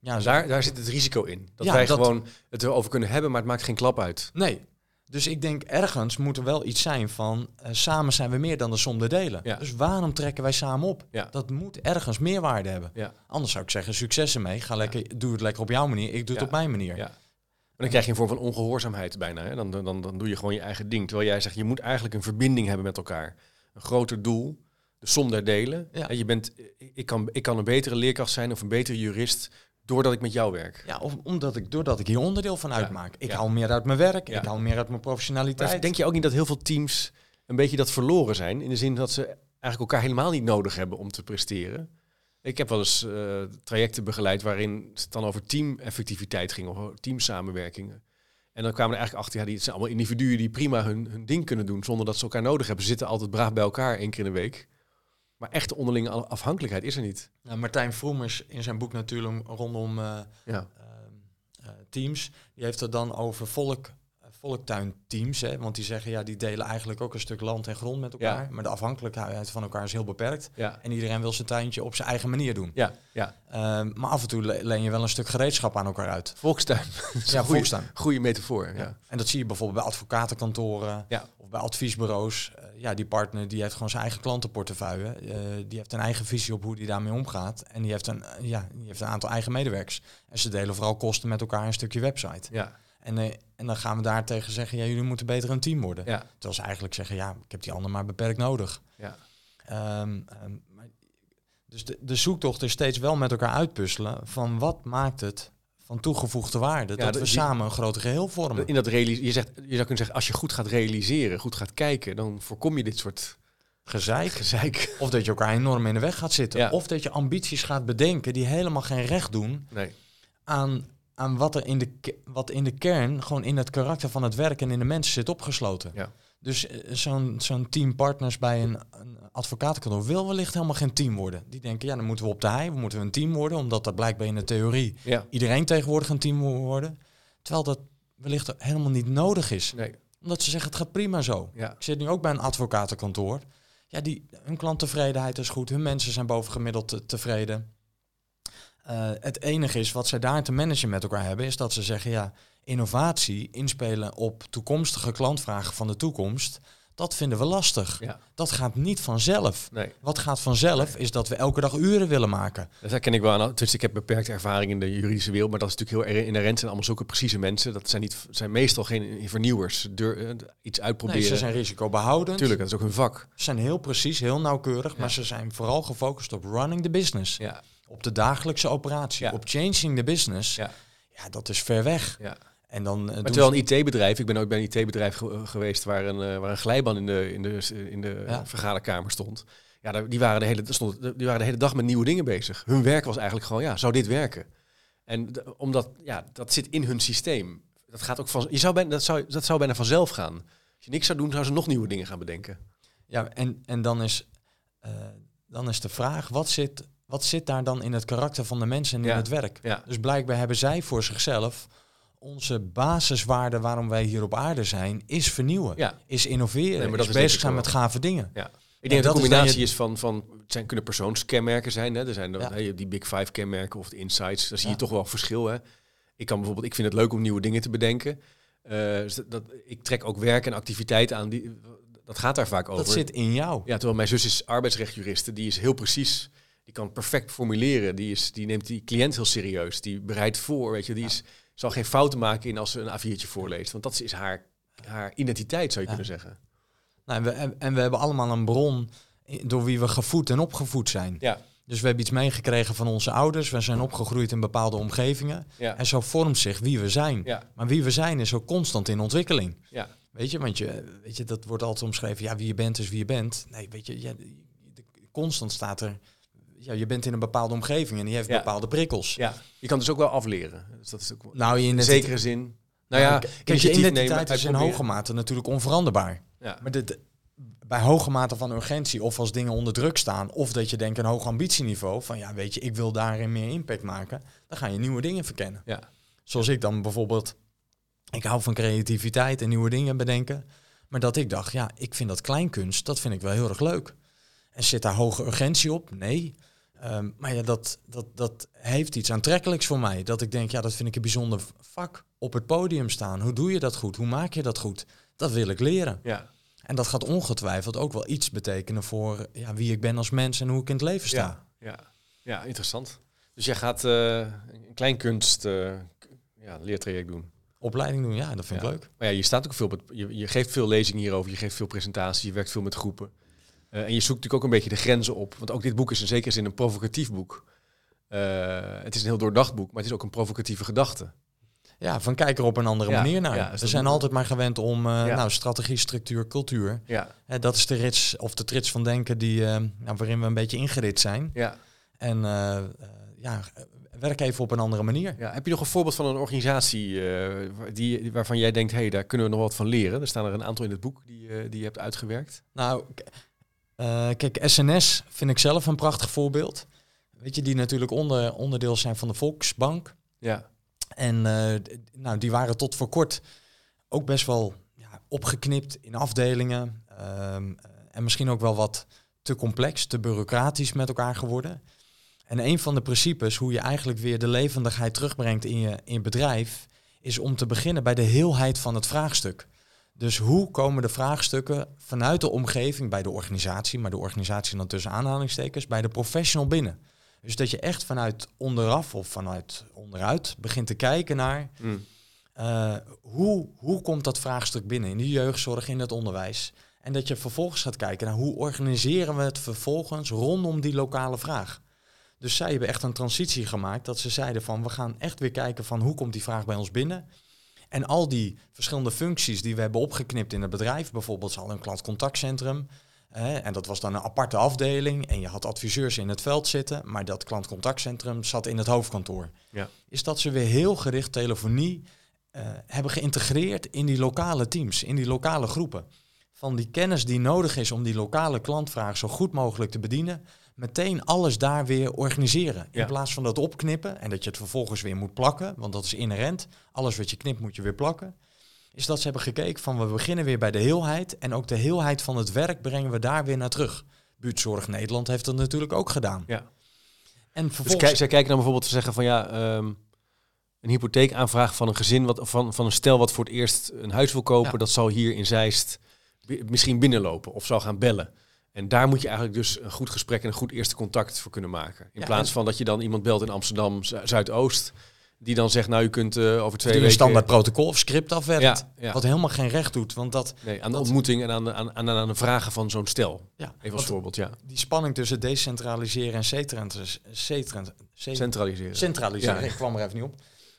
Ja, daar, daar zit het risico in. Dat ja, wij dat, gewoon het erover kunnen hebben, maar het maakt geen klap uit. Nee, dus ik denk ergens moet er wel iets zijn van uh, samen zijn we meer dan de som der delen. Ja. Dus waarom trekken wij samen op? Ja. Dat moet ergens meerwaarde hebben. Ja. Anders zou ik zeggen succes ermee. Ga lekker, doe het lekker op jouw manier. Ik doe het op mijn manier. Ja. Maar dan krijg je een vorm van ongehoorzaamheid bijna. Hè? Dan, dan, dan doe je gewoon je eigen ding. Terwijl jij zegt, je moet eigenlijk een verbinding hebben met elkaar. Een groter doel, de som der delen. Je bent, ik, kan, ik kan een betere leerkracht zijn of een betere jurist Doordat ik met jou werk. Ja, of omdat ik, doordat ik hier onderdeel van uitmaak. Ik haal meer uit mijn werk, ik haal meer uit mijn professionaliteit. Maar denk je ook niet dat heel veel teams een beetje dat verloren zijn? In de zin dat ze eigenlijk elkaar helemaal niet nodig hebben om te presteren. Ik heb wel eens uh, trajecten begeleid waarin het dan over teameffectiviteit ging, of teamsamenwerkingen. En dan kwamen er eigenlijk achter, ja, die zijn allemaal individuen die prima hun, hun ding kunnen doen zonder dat ze elkaar nodig hebben. Ze zitten altijd braaf bij elkaar één keer in de week. Maar echte onderlinge afhankelijkheid is er niet. Nou, Martijn Vroemers in zijn boek natuurlijk rondom uh, ja. uh, teams, die heeft het dan over volk, volktuinteams. Hè, want die zeggen, ja, die delen eigenlijk ook een stuk land en grond met elkaar. Ja. Maar de afhankelijkheid van elkaar is heel beperkt. Ja. En iedereen wil zijn tuintje op zijn eigen manier doen. Ja, ja. Uh, maar af en toe le leen je wel een stuk gereedschap aan elkaar uit. Volkstuin. ja, volkstuin. Goede metafoor, ja. ja. En dat zie je bijvoorbeeld bij advocatenkantoren. Ja of bij adviesbureaus, uh, ja, die partner die heeft gewoon zijn eigen klantenportefeuille. Uh, die heeft een eigen visie op hoe die daarmee omgaat. En die heeft een, ja, die heeft een aantal eigen medewerkers. En ze delen vooral kosten met elkaar een stukje website. Ja. En, en dan gaan we daar tegen zeggen, ja, jullie moeten beter een team worden. Ja. Terwijl ze eigenlijk zeggen, ja, ik heb die ander maar beperkt nodig. Ja. Um, um, maar, dus de, de zoektocht is steeds wel met elkaar uitpuzzelen van wat maakt het van toegevoegde waarde. Ja, dat we die, samen een groot geheel vormen. In dat je, zegt, je zou kunnen zeggen, als je goed gaat realiseren, goed gaat kijken, dan voorkom je dit soort gezeik. gezeik. Of dat je elkaar enorm in de weg gaat zitten. Ja. Of dat je ambities gaat bedenken die helemaal geen recht doen nee. aan, aan wat er in de, wat in de kern, gewoon in het karakter van het werk en in de mensen zit opgesloten. Ja. Dus zo'n zo'n team partners bij een, een advocatenkantoor wil wellicht helemaal geen team worden. Die denken, ja, dan moeten we op de hei, we moeten een team worden, omdat dat blijkbaar in de theorie ja. iedereen tegenwoordig een team moet worden. Terwijl dat wellicht helemaal niet nodig is. Nee. Omdat ze zeggen, het gaat prima zo. Ja. Ik zit nu ook bij een advocatenkantoor. Ja, die, hun klanttevredenheid is goed, hun mensen zijn bovengemiddeld te, tevreden. Uh, het enige is wat zij daar te managen met elkaar hebben, is dat ze zeggen, ja, innovatie, inspelen op toekomstige klantvragen van de toekomst, dat vinden we lastig. Ja. Dat gaat niet vanzelf. Nee. Wat gaat vanzelf nee. is dat we elke dag uren willen maken. Dat herken ik wel. Dus ik heb beperkte ervaring in de juridische wereld, maar dat is natuurlijk heel inherent. zijn allemaal zulke precieze mensen. Dat zijn, niet, zijn meestal geen vernieuwers. Deur, uh, iets uitproberen. Nee, ze zijn risicobehoudend. Tuurlijk, dat is ook hun vak. Ze zijn heel precies, heel nauwkeurig, ja. maar ze zijn vooral gefocust op running the business. Ja. Op de dagelijkse operatie, ja. op changing the business. Ja, ja dat is ver weg. Ja. En dan, uh, maar terwijl een IT-bedrijf, ik ben ook bij een IT-bedrijf ge geweest waar een, uh, waar een glijbaan in de, in de, in de Ja. vergaderkamer stond. Ja, die, waren de hele, stond, die waren de hele dag met nieuwe dingen bezig. Hun werk was eigenlijk gewoon, ja, zou dit werken? En omdat, ja, dat zit in hun systeem. Dat gaat ook van, je zou bijna, dat, zou, dat zou bijna vanzelf gaan. Als je niks zou doen, zouden ze nog nieuwe dingen gaan bedenken. Ja, en, en dan, is, eh, dan is de vraag, wat zit, wat zit daar dan in het karakter van de mensen en in Ja. het werk? Ja, Dus blijkbaar hebben zij voor zichzelf onze basiswaarde waarom wij hier op aarde zijn, is vernieuwen. Ja. Is innoveren. Nee, maar dat is bezig zijn met gave dingen. Ja. Ik denk dat dat de is combinatie je- is van, van het zijn, kunnen persoonskenmerken zijn. Hè? Er zijn Ja. die Big Five kenmerken of de insights. Daar zie je Ja. toch wel verschil. Hè? Ik kan bijvoorbeeld, ik vind het leuk om nieuwe dingen te bedenken. Eh, dus dat, dat- ik trek ook werk en activiteit aan. Die, dat gaat daar vaak over. Dat zit in jou. Ja, terwijl mijn zus is arbeidsrechtjuriste. Die is heel precies. Kan perfect formuleren. Die, is, die neemt die cliënt heel serieus. Die bereidt voor. Weet je, die is, zal geen fouten maken in als ze een A4'tje voorleest. Want dat is haar, haar identiteit, zou je kunnen zeggen. Nou, en, we, en, we hebben allemaal een bron door wie we gevoed en opgevoed zijn. Ja, Dus we hebben iets meegekregen van onze ouders. We zijn opgegroeid in bepaalde omgevingen. ja, En zo vormt zich wie we zijn. ja, Maar wie we zijn is ook constant in ontwikkeling. ja. Weet je, want je, weet je, dat wordt altijd omschreven. Ja, wie je bent is wie je bent. Nee, weet je, ja, constant staat er. Ja, je bent in een bepaalde omgeving en die heeft Ja. bepaalde prikkels. Ja, je kan dus ook wel afleren. Dus dat is ook Nou, je in identiteit- zekere zin. Nou ja, kijk, je initiatief nemen, identiteit is in hoge mate natuurlijk onveranderbaar. Ja. Maar dit, bij hoge mate van urgentie of als dingen onder druk staan, of dat je denkt een hoog ambitieniveau van ja, weet je, ik wil daarin meer impact maken, dan ga je nieuwe dingen verkennen. Ja. Zoals ik dan bijvoorbeeld, ik hou van creativiteit en nieuwe dingen bedenken, maar dat ik dacht, ja, ik vind dat kleinkunst, dat vind ik wel heel erg leuk. En zit daar hoge urgentie op? Nee. Ehm, maar ja, dat, dat, dat heeft iets aantrekkelijks voor mij. Dat ik denk, ja, dat vind ik een bijzonder vak. Op het podium staan. Hoe doe je dat goed? Hoe maak je dat goed? Dat wil ik leren. Ja. En dat gaat ongetwijfeld ook wel iets betekenen voor ja, wie ik ben als mens en hoe ik in het leven sta. Ja, ja. ja, interessant. Dus jij gaat eh, een kleinkunst eh, k- ja, leertraject doen. Opleiding doen, ja, dat vind Ja. ik leuk. Maar ja, je staat ook veel, op het- je, je geeft veel lezingen hierover, je geeft veel presentaties, je werkt veel met groepen. Eh, en je zoekt natuurlijk ook een beetje de grenzen op. Want ook dit boek is in zekere zin een provocatief boek. Eh, het is een heel doordacht boek, maar het is ook een provocatieve gedachte. Ja, van kijk er op een andere Ja, manier naar. ja, We zijn altijd maar gewend om eh, Ja. nou, strategie, structuur, cultuur. Ja, Hè, dat is de rits of de trits van denken die, nou, waarin we een beetje ingerit zijn. ja, En ja, werk even op een andere manier. ja. Heb je nog een voorbeeld van een organisatie die, waarvan jij denkt, hé, hey, daar kunnen we nog wat van leren? Er staan er een aantal in het boek die, die je hebt uitgewerkt. Nou, eh, kijk, SNS vind ik zelf een prachtig voorbeeld. Weet je, die natuurlijk onder, onderdeel zijn van de Volksbank. Ja, En eh, nou, die waren tot voor kort ook best wel ja, opgeknipt in afdelingen. ehm, eh, en misschien ook wel wat te complex, te bureaucratisch met elkaar geworden. En een van de principes hoe je eigenlijk weer de levendigheid terugbrengt in je, in je bedrijf, is om te beginnen bij de heelheid van het vraagstuk. Dus hoe komen de vraagstukken vanuit de omgeving bij de organisatie, maar de organisatie dan tussen aanhalingstekens, bij de professional binnen? Dus dat je echt vanuit onderaf of vanuit onderuit begint te kijken naar Mm. eh, hoe, hoe komt dat vraagstuk binnen in de jeugdzorg, in het onderwijs. En dat je vervolgens gaat kijken naar hoe organiseren we het vervolgens rondom die lokale vraag. Dus zij hebben echt een transitie gemaakt dat ze zeiden van we gaan echt weer kijken van hoe komt die vraag bij ons binnen. En al die verschillende functies die we hebben opgeknipt in het bedrijf, bijvoorbeeld ze hadden een klantcontactcentrum. hè, en dat was dan een aparte afdeling. En je had adviseurs in het veld zitten, maar dat klantcontactcentrum zat in het hoofdkantoor. Ja. Is dat ze weer heel gericht telefonie eh, hebben geïntegreerd in die lokale teams, in die lokale groepen. Van die kennis die nodig is om die lokale klantvraag zo goed mogelijk te bedienen, meteen alles daar weer organiseren. In Ja. plaats van dat opknippen en dat je het vervolgens weer moet plakken, want dat is inherent. Alles wat je knipt moet je weer plakken. Is dat ze hebben gekeken van we beginnen weer bij de heelheid en ook de heelheid van het werk brengen we daar weer naar terug. Buurtzorg Nederland heeft dat natuurlijk ook gedaan. Ja. En Dus vervolgens... kijk, zij kijken dan bijvoorbeeld te zeggen van ja, ehm, een hypotheekaanvraag van een gezin, wat, van, van een stel wat voor het eerst een huis wil kopen, Ja. dat zal hier in Zeist misschien binnenlopen of zal gaan bellen. En daar moet je eigenlijk dus een goed gesprek en een goed eerste contact voor kunnen maken. In Ja, plaats van dat je dan iemand belt in Amsterdam Zu- Zuidoost, die dan zegt, nou u kunt eh, over twee die een weken... standaard protocol of script afwerkt. Ja. Wat helemaal geen recht doet. Want dat, Nee, aan de dat- ontmoeting en aan de, aan, aan, aan de vragen van zo'n stel. Even als voorbeeld, ja. die spanning tussen decentraliseren en centraliseren, Centraliseren. centraliseren, ik kwam er even niet op.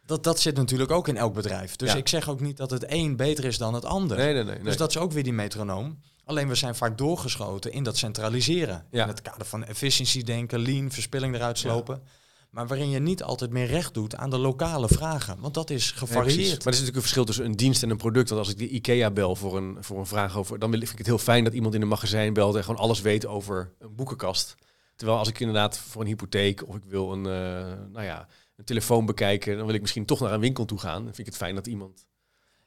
Dat, dat zit natuurlijk ook in elk bedrijf. Dus Ja. ik zeg ook niet dat het een beter is dan het ander. nee, nee, nee. nee. Dus dat is ook weer die metronoom. Alleen we zijn vaak doorgeschoten in dat centraliseren. Ja. In het kader van efficiëntie denken, lean, verspilling eruit slopen. Maar waarin je niet altijd meer recht doet aan de lokale vragen. Want dat is gevarieerd. maar er is natuurlijk een verschil tussen een dienst en een product. Want als ik de IKEA bel voor een, voor een vraag over... dan vind ik het heel fijn dat iemand in een magazijn belt... en gewoon alles weet over een boekenkast. Terwijl als ik inderdaad voor een hypotheek... of ik wil een, eh, nou ja, een telefoon bekijken. Dan wil ik misschien toch naar een winkel toe gaan. Dan vind ik het fijn dat iemand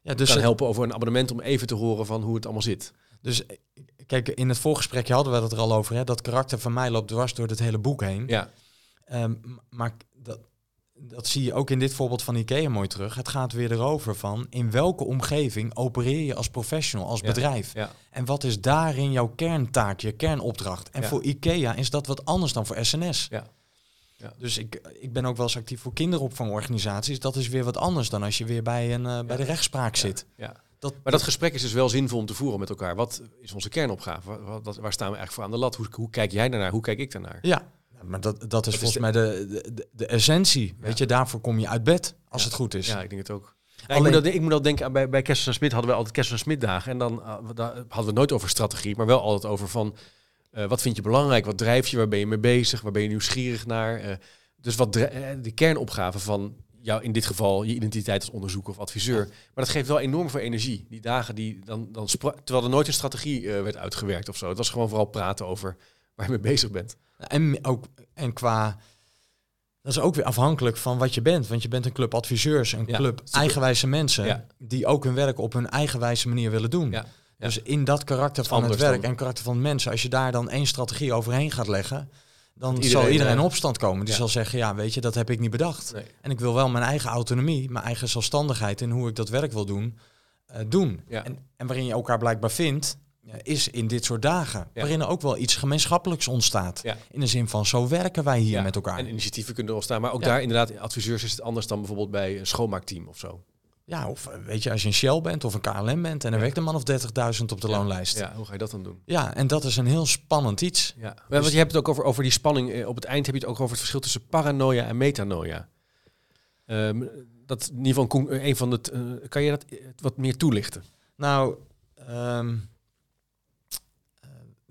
Ja, dus kan helpen over een abonnement om even te horen van hoe het allemaal zit. Dus eh, kijk, in het voorgesprekje hadden we het er al over. Hè? Dat karakter van mij loopt dwars door het hele boek heen. Ja, Ehm, maar dat, dat zie je ook in dit voorbeeld van IKEA mooi terug. Het gaat weer erover van in welke omgeving opereer je als professional, als Ja. bedrijf. ja, En wat is daarin jouw kerntaak, je kernopdracht? En Ja. voor IKEA is dat wat anders dan voor SNS. Ja. Ja. Dus ik, ik ben ook wel eens actief voor kinderopvangorganisaties. Dat is weer wat anders dan als je weer bij, een, eh, bij de rechtspraak zit. ja. Dat, Maar dat gesprek is dus wel zinvol om te voeren met elkaar. Wat is onze kernopgave? Wat, wat- wat- waar staan we eigenlijk voor aan de lat? Hoe, hoe kijk jij daarnaar? Hoe kijk ik daarnaar? Ja, maar dat, dat is volgens de- mij de, de, de, essentie. Weet je, daarvoor kom je uit bed als Ja. het goed is. Ja, ik denk het ook. Ja, ik, moet dat, ik moet dat denken aan bij, bij Kerstens en Smit hadden we altijd Kerstens en Smit dagen. En dan eh, daar hadden we het nooit over strategie, maar wel altijd over van eh, wat vind je belangrijk, wat drijf je, waar ben je mee bezig, waar ben je nieuwsgierig naar. eh, dus wat de kernopgave van jou in dit geval je identiteit als onderzoeker of adviseur. Maar dat geeft wel enorm veel energie. Die dagen die dan, dan terwijl er nooit een strategie eh, werd uitgewerkt of zo. Het was gewoon vooral praten over waar je mee bezig bent. En ook en qua. Dat is ook weer afhankelijk van wat je bent. Want je bent een club adviseurs, een Ja, club eigenwijze mensen. Ja. die ook hun werk op hun eigenwijze manier willen doen. Ja. Dus in dat karakter van het werk dan- en karakter van mensen, als je daar dan één strategie overheen gaat leggen. Dan zal iedereen, iedereen in eh, opstand komen. Die ja. zal zeggen: ja, weet je, dat heb ik niet bedacht. Nee. En ik wil wel mijn eigen autonomie, mijn eigen zelfstandigheid in hoe ik dat werk wil doen, eh, doen. Ja. En, en waarin je elkaar blijkbaar vindt, eh, is in dit soort dagen. Ja. Waarin er ook wel iets gemeenschappelijks ontstaat. In de zin van, zo werken wij hier met elkaar. En initiatieven kunnen ontstaan. Maar ook daar inderdaad, adviseurs is het anders dan bijvoorbeeld bij een schoonmaakteam of zo. Ja, of eh, weet je, als je een Shell bent of een KLM bent en er Ja. werkt een man of 30.000 op de loonlijst. Ja. Ja, hoe ga je dat dan doen? en dat is een heel spannend iets. Ja, want je hebt het ook over, over die spanning. eh, Op het eind heb je het ook over het verschil tussen paranoia en metanoia. Ehm, dat in ieder geval een van de. eh, kan je dat wat meer toelichten? Nou, ehm, eh,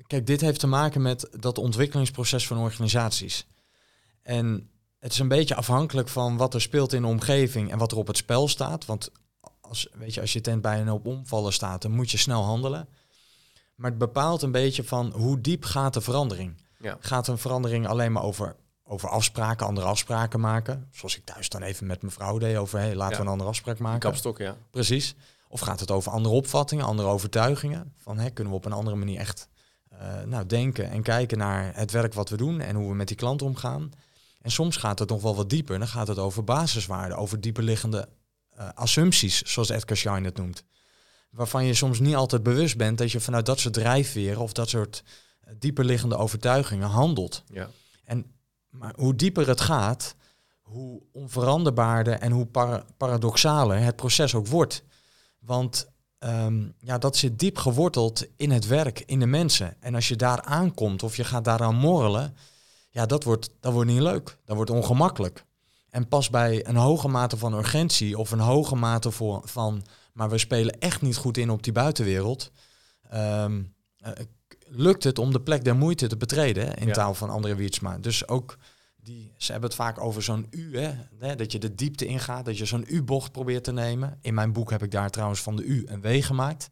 kijk, dit heeft te maken met dat ontwikkelingsproces van organisaties. En het is een beetje afhankelijk van wat er speelt in de omgeving en wat er op het spel staat. Want als, weet je, als je tent bij een hoop omvallen staat, dan moet je snel handelen. Maar het bepaalt een beetje van hoe diep gaat de verandering. Ja. Gaat een verandering alleen maar over, over afspraken, andere afspraken maken? Zoals ik thuis dan even met mijn vrouw deed over, hey, laten Ja. we een andere afspraak maken. Kapstok, ja. Precies. Of gaat het over andere opvattingen, andere overtuigingen? Van hè, kunnen we op een andere manier echt eh, nou, denken en kijken naar het werk wat we doen en hoe we met die klant omgaan? En soms gaat het nog wel wat dieper. Dan gaat het over basiswaarden, over dieperliggende eh assumpties, zoals Edgar Schein het noemt. Waarvan je soms niet altijd bewust bent dat je vanuit dat soort drijfveren of dat soort eh, dieperliggende overtuigingen handelt. ja. En, maar hoe dieper het gaat, hoe onveranderbaarder en hoe para- paradoxaler het proces ook wordt. Want ehm, ja, dat zit diep geworteld in het werk, in de mensen. En als je daar aankomt of je gaat daaraan morrelen, ja, dat wordt, dat wordt niet leuk. Dat wordt ongemakkelijk. En pas bij een hoge mate van urgentie of een hoge mate voor, van, maar we spelen echt niet goed in op die buitenwereld, ehm, eh, lukt het om de plek der moeite te betreden, hè, in Ja. taal van André Wiertsma. Dus ook, die, ze hebben het vaak over zo'n U, hè, hè, dat je de diepte ingaat, dat je zo'n U-bocht probeert te nemen. In mijn boek heb ik daar trouwens van de U een W gemaakt,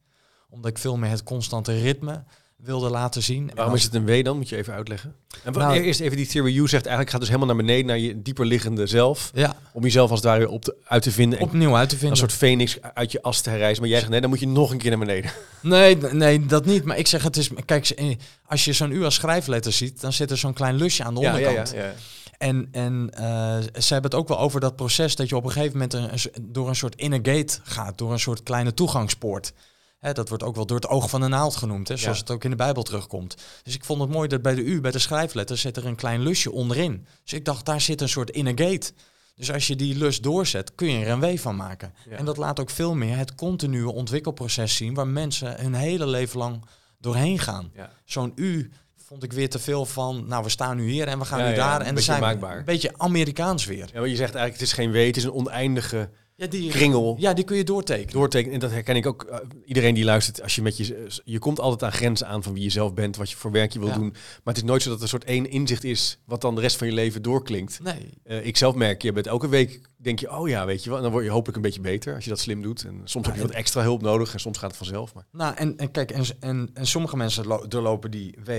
omdat ik veel meer het constante ritme wilde laten zien. En Waarom is het een W dan? Moet je even uitleggen. En Nou- eerst even die theory U zegt eigenlijk gaat dus helemaal naar beneden naar je dieper liggende zelf. Ja, Om jezelf als het ware weer op te, uit te vinden. En opnieuw uit te een vinden. soort phoenix uit je as te herrijzen. Maar jij zegt nee, dan moet je nog een keer naar beneden. Nee, nee, dat niet. Maar ik zeg het is. Kijk, eh, als je zo'n U als schrijfletter ziet, dan zit er zo'n klein lusje aan de onderkant. ja. En, en eh, ze hebben het ook wel over dat proces dat je op een gegeven moment een, een door een soort inner gate gaat, door een soort kleine toegangspoort. Hè, dat wordt ook wel door het oog van de naald genoemd, hè, zoals Ja. het ook in de Bijbel terugkomt. Dus ik vond het mooi dat bij de U, bij de schrijfletter, zit er een klein lusje onderin. Dus ik dacht, daar zit een soort inner gate. Dus als je die lus doorzet, kun je er een W van maken. Ja. En dat laat ook veel meer het continue ontwikkelproces zien, waar mensen hun hele leven lang doorheen gaan. Ja. Zo'n U vond ik weer te veel van, nou we staan nu hier en we gaan nu daar. En dan zijn maakbaar. een beetje Amerikaans weer. Ja, maar je zegt eigenlijk het is geen W, het is een oneindige Ja, die, kringel. ja, die kun je doortekenen. doortekenen. En dat herken ik ook. eh, iedereen die luistert, als je met je. Je komt altijd aan grenzen aan van wie je zelf bent, wat je voor werk je wil Ja. doen. Maar het is nooit zo dat er een soort één inzicht is. wat dan de rest van je leven doorklinkt. Nee, Eh, ik zelf merk, je bent elke week. denk je, oh ja, weet je wel. En dan word je hopelijk een beetje beter als je dat slim doet. En soms heb je wat extra hulp nodig en soms gaat het vanzelf. Maar nou en, en kijk, en, en, en sommige mensen lo- doorlopen die W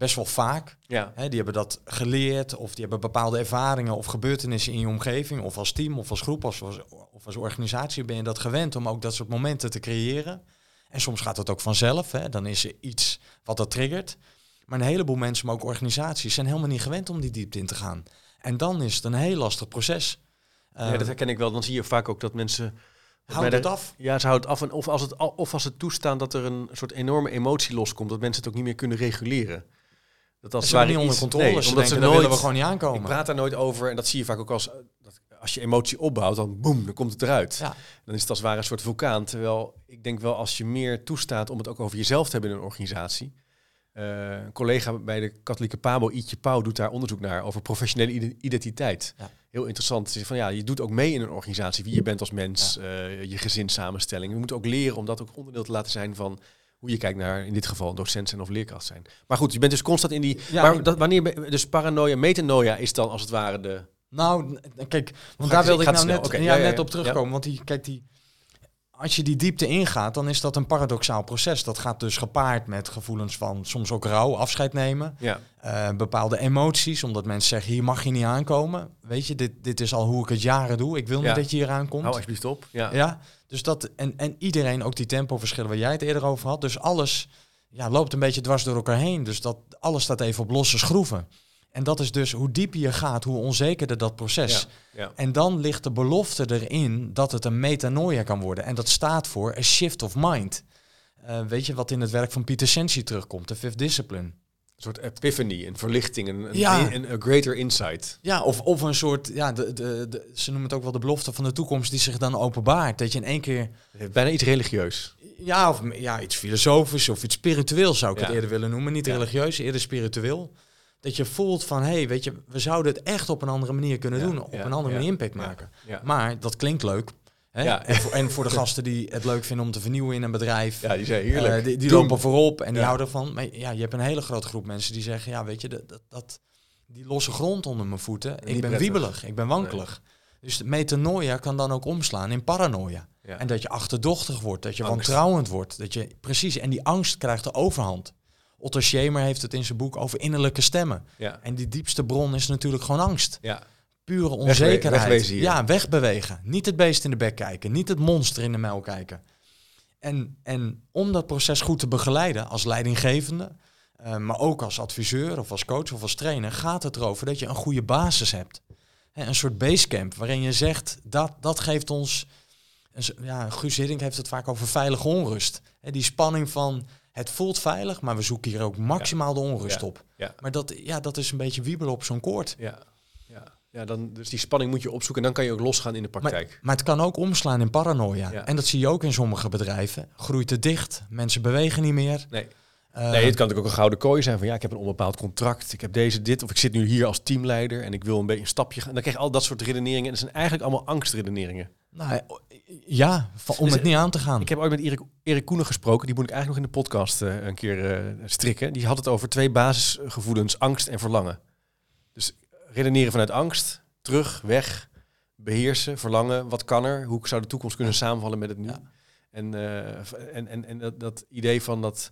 best wel vaak. Ja. Hè, die hebben dat geleerd of die hebben bepaalde ervaringen of gebeurtenissen in je omgeving of als team of als groep of als, of als organisatie ben je dat gewend om ook dat soort momenten te creëren. En soms gaat het ook vanzelf, hè. dan is er iets wat dat triggert. Maar een heleboel mensen, maar ook organisaties, zijn helemaal niet gewend om die diepte in te gaan. En dan is het een heel lastig proces. ja, dat herken ik wel. Dan zie je vaak ook dat mensen... houdt bij het af. Ja, ze houden het af. En of, als het, of als ze toestaan dat er een soort enorme emotie loskomt, dat mensen het ook niet meer kunnen reguleren. Dat als Ze niet onder controle. nee, omdat ze nooit, willen we gewoon niet aankomen. Ik praat daar nooit over en dat zie je vaak ook als, dat, als je emotie opbouwt, dan boem, dan komt het eruit. Ja. Dan is het als het ware een soort vulkaan. Terwijl ik denk wel als je meer toestaat om het ook over jezelf te hebben in een organisatie. Eh, een collega bij de katholieke Pabo, Ietje Pauw, doet daar onderzoek naar over professionele ide- identiteit. Ja. Heel interessant. Van ja, je doet ook mee in een organisatie wie je bent als mens, eh, je gezinssamenstelling. We moeten ook leren om dat ook onderdeel te laten zijn van hoe je kijkt naar in dit geval docent zijn of leerkracht zijn. Maar goed, je bent dus constant in die. Ja, maar dat, wanneer dus paranoia, metanoia is dan als het ware de. Nou, kijk, want daar ik- wilde ik nou net, ja, Oké, ja, ja, net op terugkomen. Want die, kijk, die, als je die diepte ingaat, dan is dat een paradoxaal proces. Dat gaat dus gepaard met gevoelens van soms ook rouw, afscheid nemen. Ja, eh, bepaalde emoties, omdat mensen zeggen, hier mag je niet aankomen. Weet je, dit, dit is al hoe ik het jaren doe. Ik wil Ja. niet dat je hier aankomt. hou alsjeblieft op. Ja. Ja, dus dat en, en iedereen, ook die tempoverschillen waar jij het eerder over had. Dus alles ja, loopt een beetje dwars door elkaar heen. Dus dat alles staat even op losse schroeven. En dat is dus hoe dieper je gaat, hoe onzekerder dat proces. Ja, ja. En dan ligt de belofte erin dat het een metanoia kan worden. En dat staat voor a shift of mind. Eh, weet je wat in het werk van Peter Sensi terugkomt, de fifth discipline. Een soort epiphany, een verlichting, een, een, Ja. een, een greater insight. Ja, of, of een soort, ja, de, de, de, ze noemen het ook wel de belofte van de toekomst die zich dan openbaart. Dat je in één keer heeft bijna iets religieus. Ja, of ja, iets filosofisch of iets spiritueels zou ik Ja. het eerder willen noemen. Niet Ja. religieus, eerder spiritueel. Dat je voelt van, hé, hey, weet je, we zouden het echt op een andere manier kunnen Ja, doen. Op ja, een andere manier impact maken. Maar dat klinkt leuk. Hè? Ja. En, voor, en voor de gasten die het leuk vinden om te vernieuwen in een bedrijf. ja die heerlijk. eh, die lopen voorop en die houden ervan. Maar ja, je hebt een hele grote groep mensen die zeggen, ja, weet je, dat, dat, dat, die losse grond onder mijn voeten. Niet ik ben prettig. wiebelig, ik ben wankelig. Dus de metanoia kan dan ook omslaan in paranoia. Ja. En dat je achterdochtig wordt, dat je Angst. wantrouwend wordt. Dat je, precies, en die angst krijgt de overhand. Otto Schemer heeft het in zijn boek over innerlijke stemmen. ja. En die diepste bron is natuurlijk gewoon angst. ja. Pure Wegwe- onzekerheid. wegwezen hier. Ja, wegbewegen. Niet het beest in de bek kijken. Niet het monster in de muil kijken. En, en om dat proces goed te begeleiden als leidinggevende, eh, maar ook als adviseur of als coach of als trainer, gaat het erover dat je een goede basis hebt. Een soort basecamp waarin je zegt dat dat geeft ons. Ja, Guus Hiddink heeft het vaak over veilige onrust. Hè, die spanning van het voelt veilig, maar we zoeken hier ook maximaal de onrust op. Maar dat, ja, dat is een beetje wiebelen op zo'n koord. Ja. Ja. ja, dan, dus die spanning moet je opzoeken en dan kan je ook losgaan in de praktijk. Maar, maar het kan ook omslaan in paranoia. Ja. En dat zie je ook in sommige bedrijven. Groeit het dicht, mensen bewegen niet meer. nee. Eh, nee, het kan natuurlijk ook een gouden kooi zijn van ja, ik heb een onbepaald contract, ik heb deze dit, of ik zit nu hier als teamleider en ik wil een beetje een stapje gaan. Dan krijg je al dat soort redeneringen en dat zijn eigenlijk allemaal angstredeneringen. nou, ja, om Dus, het niet aan te gaan. Ik heb ooit met Erik, Erik Koenen gesproken, die moet ik eigenlijk nog in de podcast eh, een keer eh, strikken. Die had het over twee basisgevoelens, angst en verlangen. Dus redeneren vanuit angst, terug, weg, beheersen, verlangen, wat kan er, hoe zou de toekomst kunnen samenvallen met het nu. Ja. En, eh, en, en, en dat, dat idee van dat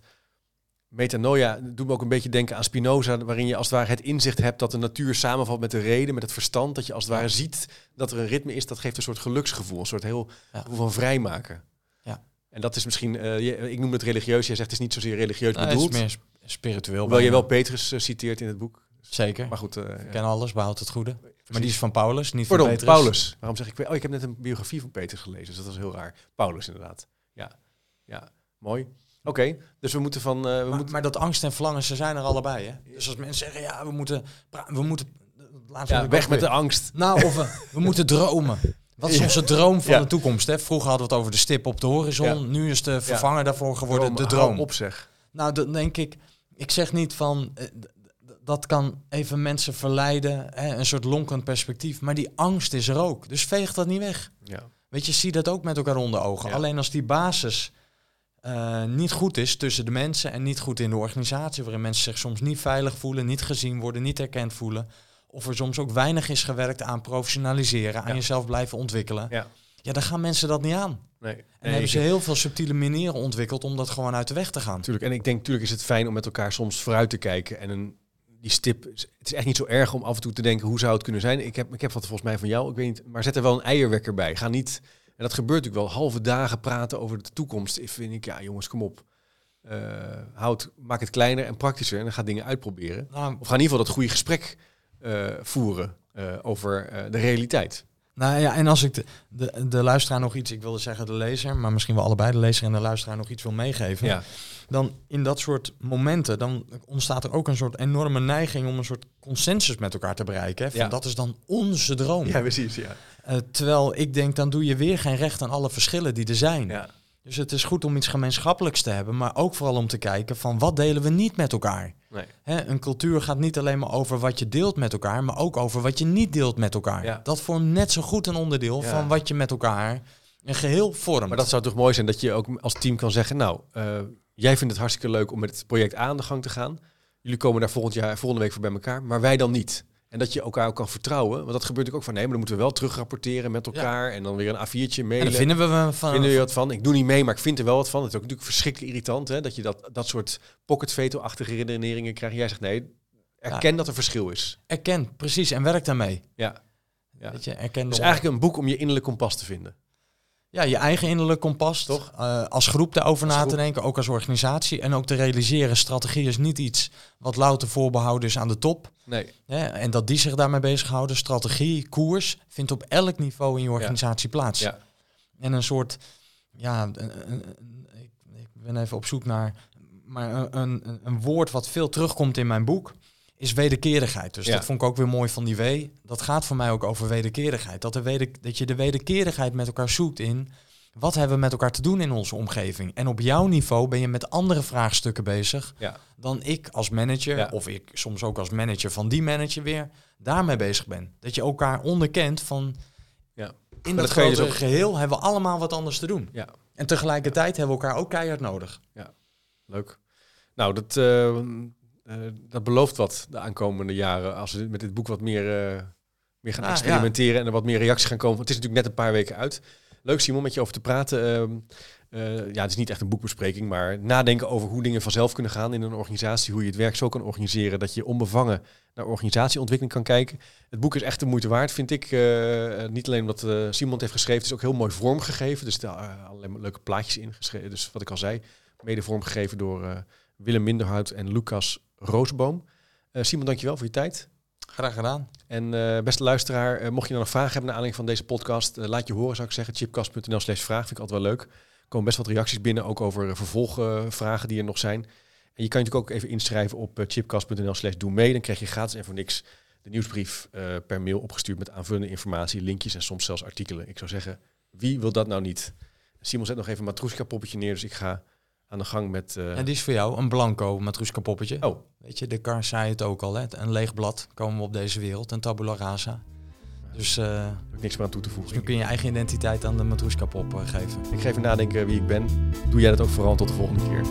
metanoia doet me ook een beetje denken aan Spinoza, waarin je als het ware het inzicht hebt dat de natuur samenvalt met de reden, met het verstand, dat je als het ware ziet dat er een ritme is, dat geeft een soort geluksgevoel, een soort heel Ja. gevoel van vrijmaken. Ja. En dat is misschien, eh, ik noem het religieus, jij zegt het is niet zozeer religieus Nou, het is bedoeld, meer sp- spiritueel. hoewel je wel Petrus eh, citeert in het boek. Zeker. Maar goed, eh, Ik ken alles, behoud het goede. Maar die is van Paulus, niet Pardon, van Petrus. Paulus. Waarom zeg ik? Oh, ik heb net een biografie van Petrus gelezen, dus dat was heel raar. Paulus inderdaad. Ja, ja, mooi. Oké, dus we moeten van, eh, we Maar, moeten, maar dat angst en verlangen, ze zijn er allebei. Hè? Dus als mensen zeggen, ja, we moeten... We moeten ja, had ik weg met weer- de angst. Nou, of we, we moeten dromen. Wat is onze droom van Ja. de toekomst? Hè? Vroeger hadden we het over de stip op de horizon. Ja. Nu is de vervanger daarvoor geworden de hou droom. op zeg. Nou, dan denk ik, ik zeg niet van, eh, dat kan even mensen verleiden, hè, een soort lonkend perspectief. Maar die angst is er ook. Dus veeg dat niet weg. Ja. Weet je, zie dat ook met elkaar onder ogen. Alleen als die basis eh, niet goed is tussen de mensen en niet goed in de organisatie, waarin mensen zich soms niet veilig voelen, niet gezien worden, niet erkend voelen. Of er soms ook weinig is gewerkt aan professionaliseren, aan Ja. jezelf blijven ontwikkelen. Ja. Ja, dan gaan mensen dat niet aan. Nee. En Nee, hebben ze heel veel subtiele manieren ontwikkeld om dat gewoon uit de weg te gaan. Natuurlijk. En ik denk, natuurlijk is het fijn om met elkaar soms vooruit te kijken. En een, die stip, het is echt niet zo erg om af en toe te denken, hoe zou het kunnen zijn? Ik heb, ik heb wat volgens mij van jou, ik weet niet, maar zet er wel een eierwekker bij. Ga niet, en dat gebeurt natuurlijk wel, halve dagen praten over de toekomst. Ik vind ik, ja jongens, kom op. Eh, houd, maak het kleiner en praktischer en dan ga dingen uitproberen. Nou, Of ga in ieder geval dat goede gesprek eh, voeren eh, over de realiteit. Nou ja, en als ik de, de, de luisteraar nog iets, ik wilde zeggen de lezer, maar misschien wel allebei de lezer en de luisteraar nog iets wil meegeven, Ja, dan in dat soort momenten, dan ontstaat er ook een soort enorme neiging om een soort consensus met elkaar te bereiken. Hè? Van Ja. Dat is dan onze droom. ja precies. Ja. Eh, terwijl ik denk, dan doe je weer geen recht aan alle verschillen die er zijn. Ja. Dus het is goed om iets gemeenschappelijks te hebben, maar ook vooral om te kijken van wat delen we niet met elkaar. Nee. Hè, een cultuur gaat niet alleen maar over wat je deelt met elkaar, maar ook over wat je niet deelt met elkaar. Ja. Dat vormt net zo goed een onderdeel Ja. van wat je met elkaar een geheel vormt. Maar dat zou toch mooi zijn dat je ook als team kan zeggen, nou, eh, jij vindt het hartstikke leuk om met het project aan de gang te gaan. Jullie komen daar volgend jaar, volgende week voor bij elkaar, maar wij dan niet. En dat je elkaar ook kan vertrouwen. Want dat gebeurt natuurlijk ook van, nee, maar dan moeten we wel terugrapporteren met elkaar. En dan weer een A4'tje en mailen. dan vinden we van. Vinden jullie wat van? Ik doe niet mee, maar ik vind er wel wat van. Het is ook natuurlijk verschrikkelijk irritant hè, dat je dat, dat soort pocket veto-achtige redeneringen krijgt. Jij zegt nee, erken dat er verschil is. Erken, precies, en werk daarmee. Ja. Ja. Weet je, erken Dus de- eigenlijk een boek om je innerlijk kompas te vinden. Ja, je eigen innerlijk kompas. Toch? eh, als groep daarover Als na groep. te denken, ook als organisatie. En ook te realiseren, strategie is niet iets wat louter voorbehouden is aan de top. Nee, en dat die zich daarmee bezighouden. Strategie, koers, vindt op elk niveau in je organisatie plaats. Ja. En een soort, ja, een, ik, ik ben even op zoek naar, maar een, een, een woord wat veel terugkomt in mijn boek, is wederkerigheid. Dus Ja. dat vond ik ook weer mooi van die W. Dat gaat voor mij ook over wederkerigheid. Dat, de weder, dat je de wederkerigheid met elkaar zoekt in, wat hebben we met elkaar te doen in onze omgeving? En op jouw niveau ben je met andere vraagstukken bezig ja. dan ik als manager, Ja. of ik soms ook als manager van die manager weer, daarmee bezig ben. Dat je elkaar onderkent van, Ja. in dat dat je dus geheel hebben we allemaal wat anders te doen. Ja. En tegelijkertijd hebben we elkaar ook keihard nodig. Leuk. Nou, dat, eh, dat belooft wat de aankomende jaren. Als we met dit boek wat meer, eh, meer gaan Ah, experimenteren en er wat meer reacties gaan komen. Het is natuurlijk net een paar weken uit. Leuk Simon, met je over te praten. Ehm, eh, ja, het is niet echt een boekbespreking, maar nadenken over hoe dingen vanzelf kunnen gaan in een organisatie. Hoe je het werk zo kan organiseren dat je onbevangen naar organisatieontwikkeling kan kijken. Het boek is echt de moeite waard, vind ik. Eh, niet alleen omdat eh, Simon het heeft geschreven, het is ook heel mooi vormgegeven. Dus er zijn allerlei leuke plaatjes in. Dus wat ik al zei, mede vormgegeven door eh, Willem Minderhout en Lucas Roosboom. Eh, Simon, dankjewel voor je tijd. Graag gedaan. En eh, beste luisteraar, eh, mocht je nou nog vragen hebben naar aanleiding van deze podcast, laat je horen zou ik zeggen. chipcast.nl slash vraag vind ik altijd wel leuk. Er komen best wat reacties binnen, ook over vervolgvragen die er nog zijn. En je kan je natuurlijk ook even inschrijven op chipcast.nl slash doe mee. Dan krijg je gratis en voor niks de nieuwsbrief per mail opgestuurd met aanvullende informatie, linkjes en soms zelfs artikelen. Ik zou zeggen, wie wil dat nou niet? Simon zet nog even een matroeska poppetje neer, dus ik ga aan de gang met... Eh, en die is voor jou een blanco Matruska poppetje. Oh. Weet je, de Kar zei het ook al, hè? een leeg blad komen we op deze wereld, een tabula rasa. Dus uh, heb niks meer aan toe te voegen. Dus kun je je eigen identiteit aan de Matruska pop eh, geven. Ik geef even nadenken wie ik ben. Doe jij dat ook vooral tot de volgende keer.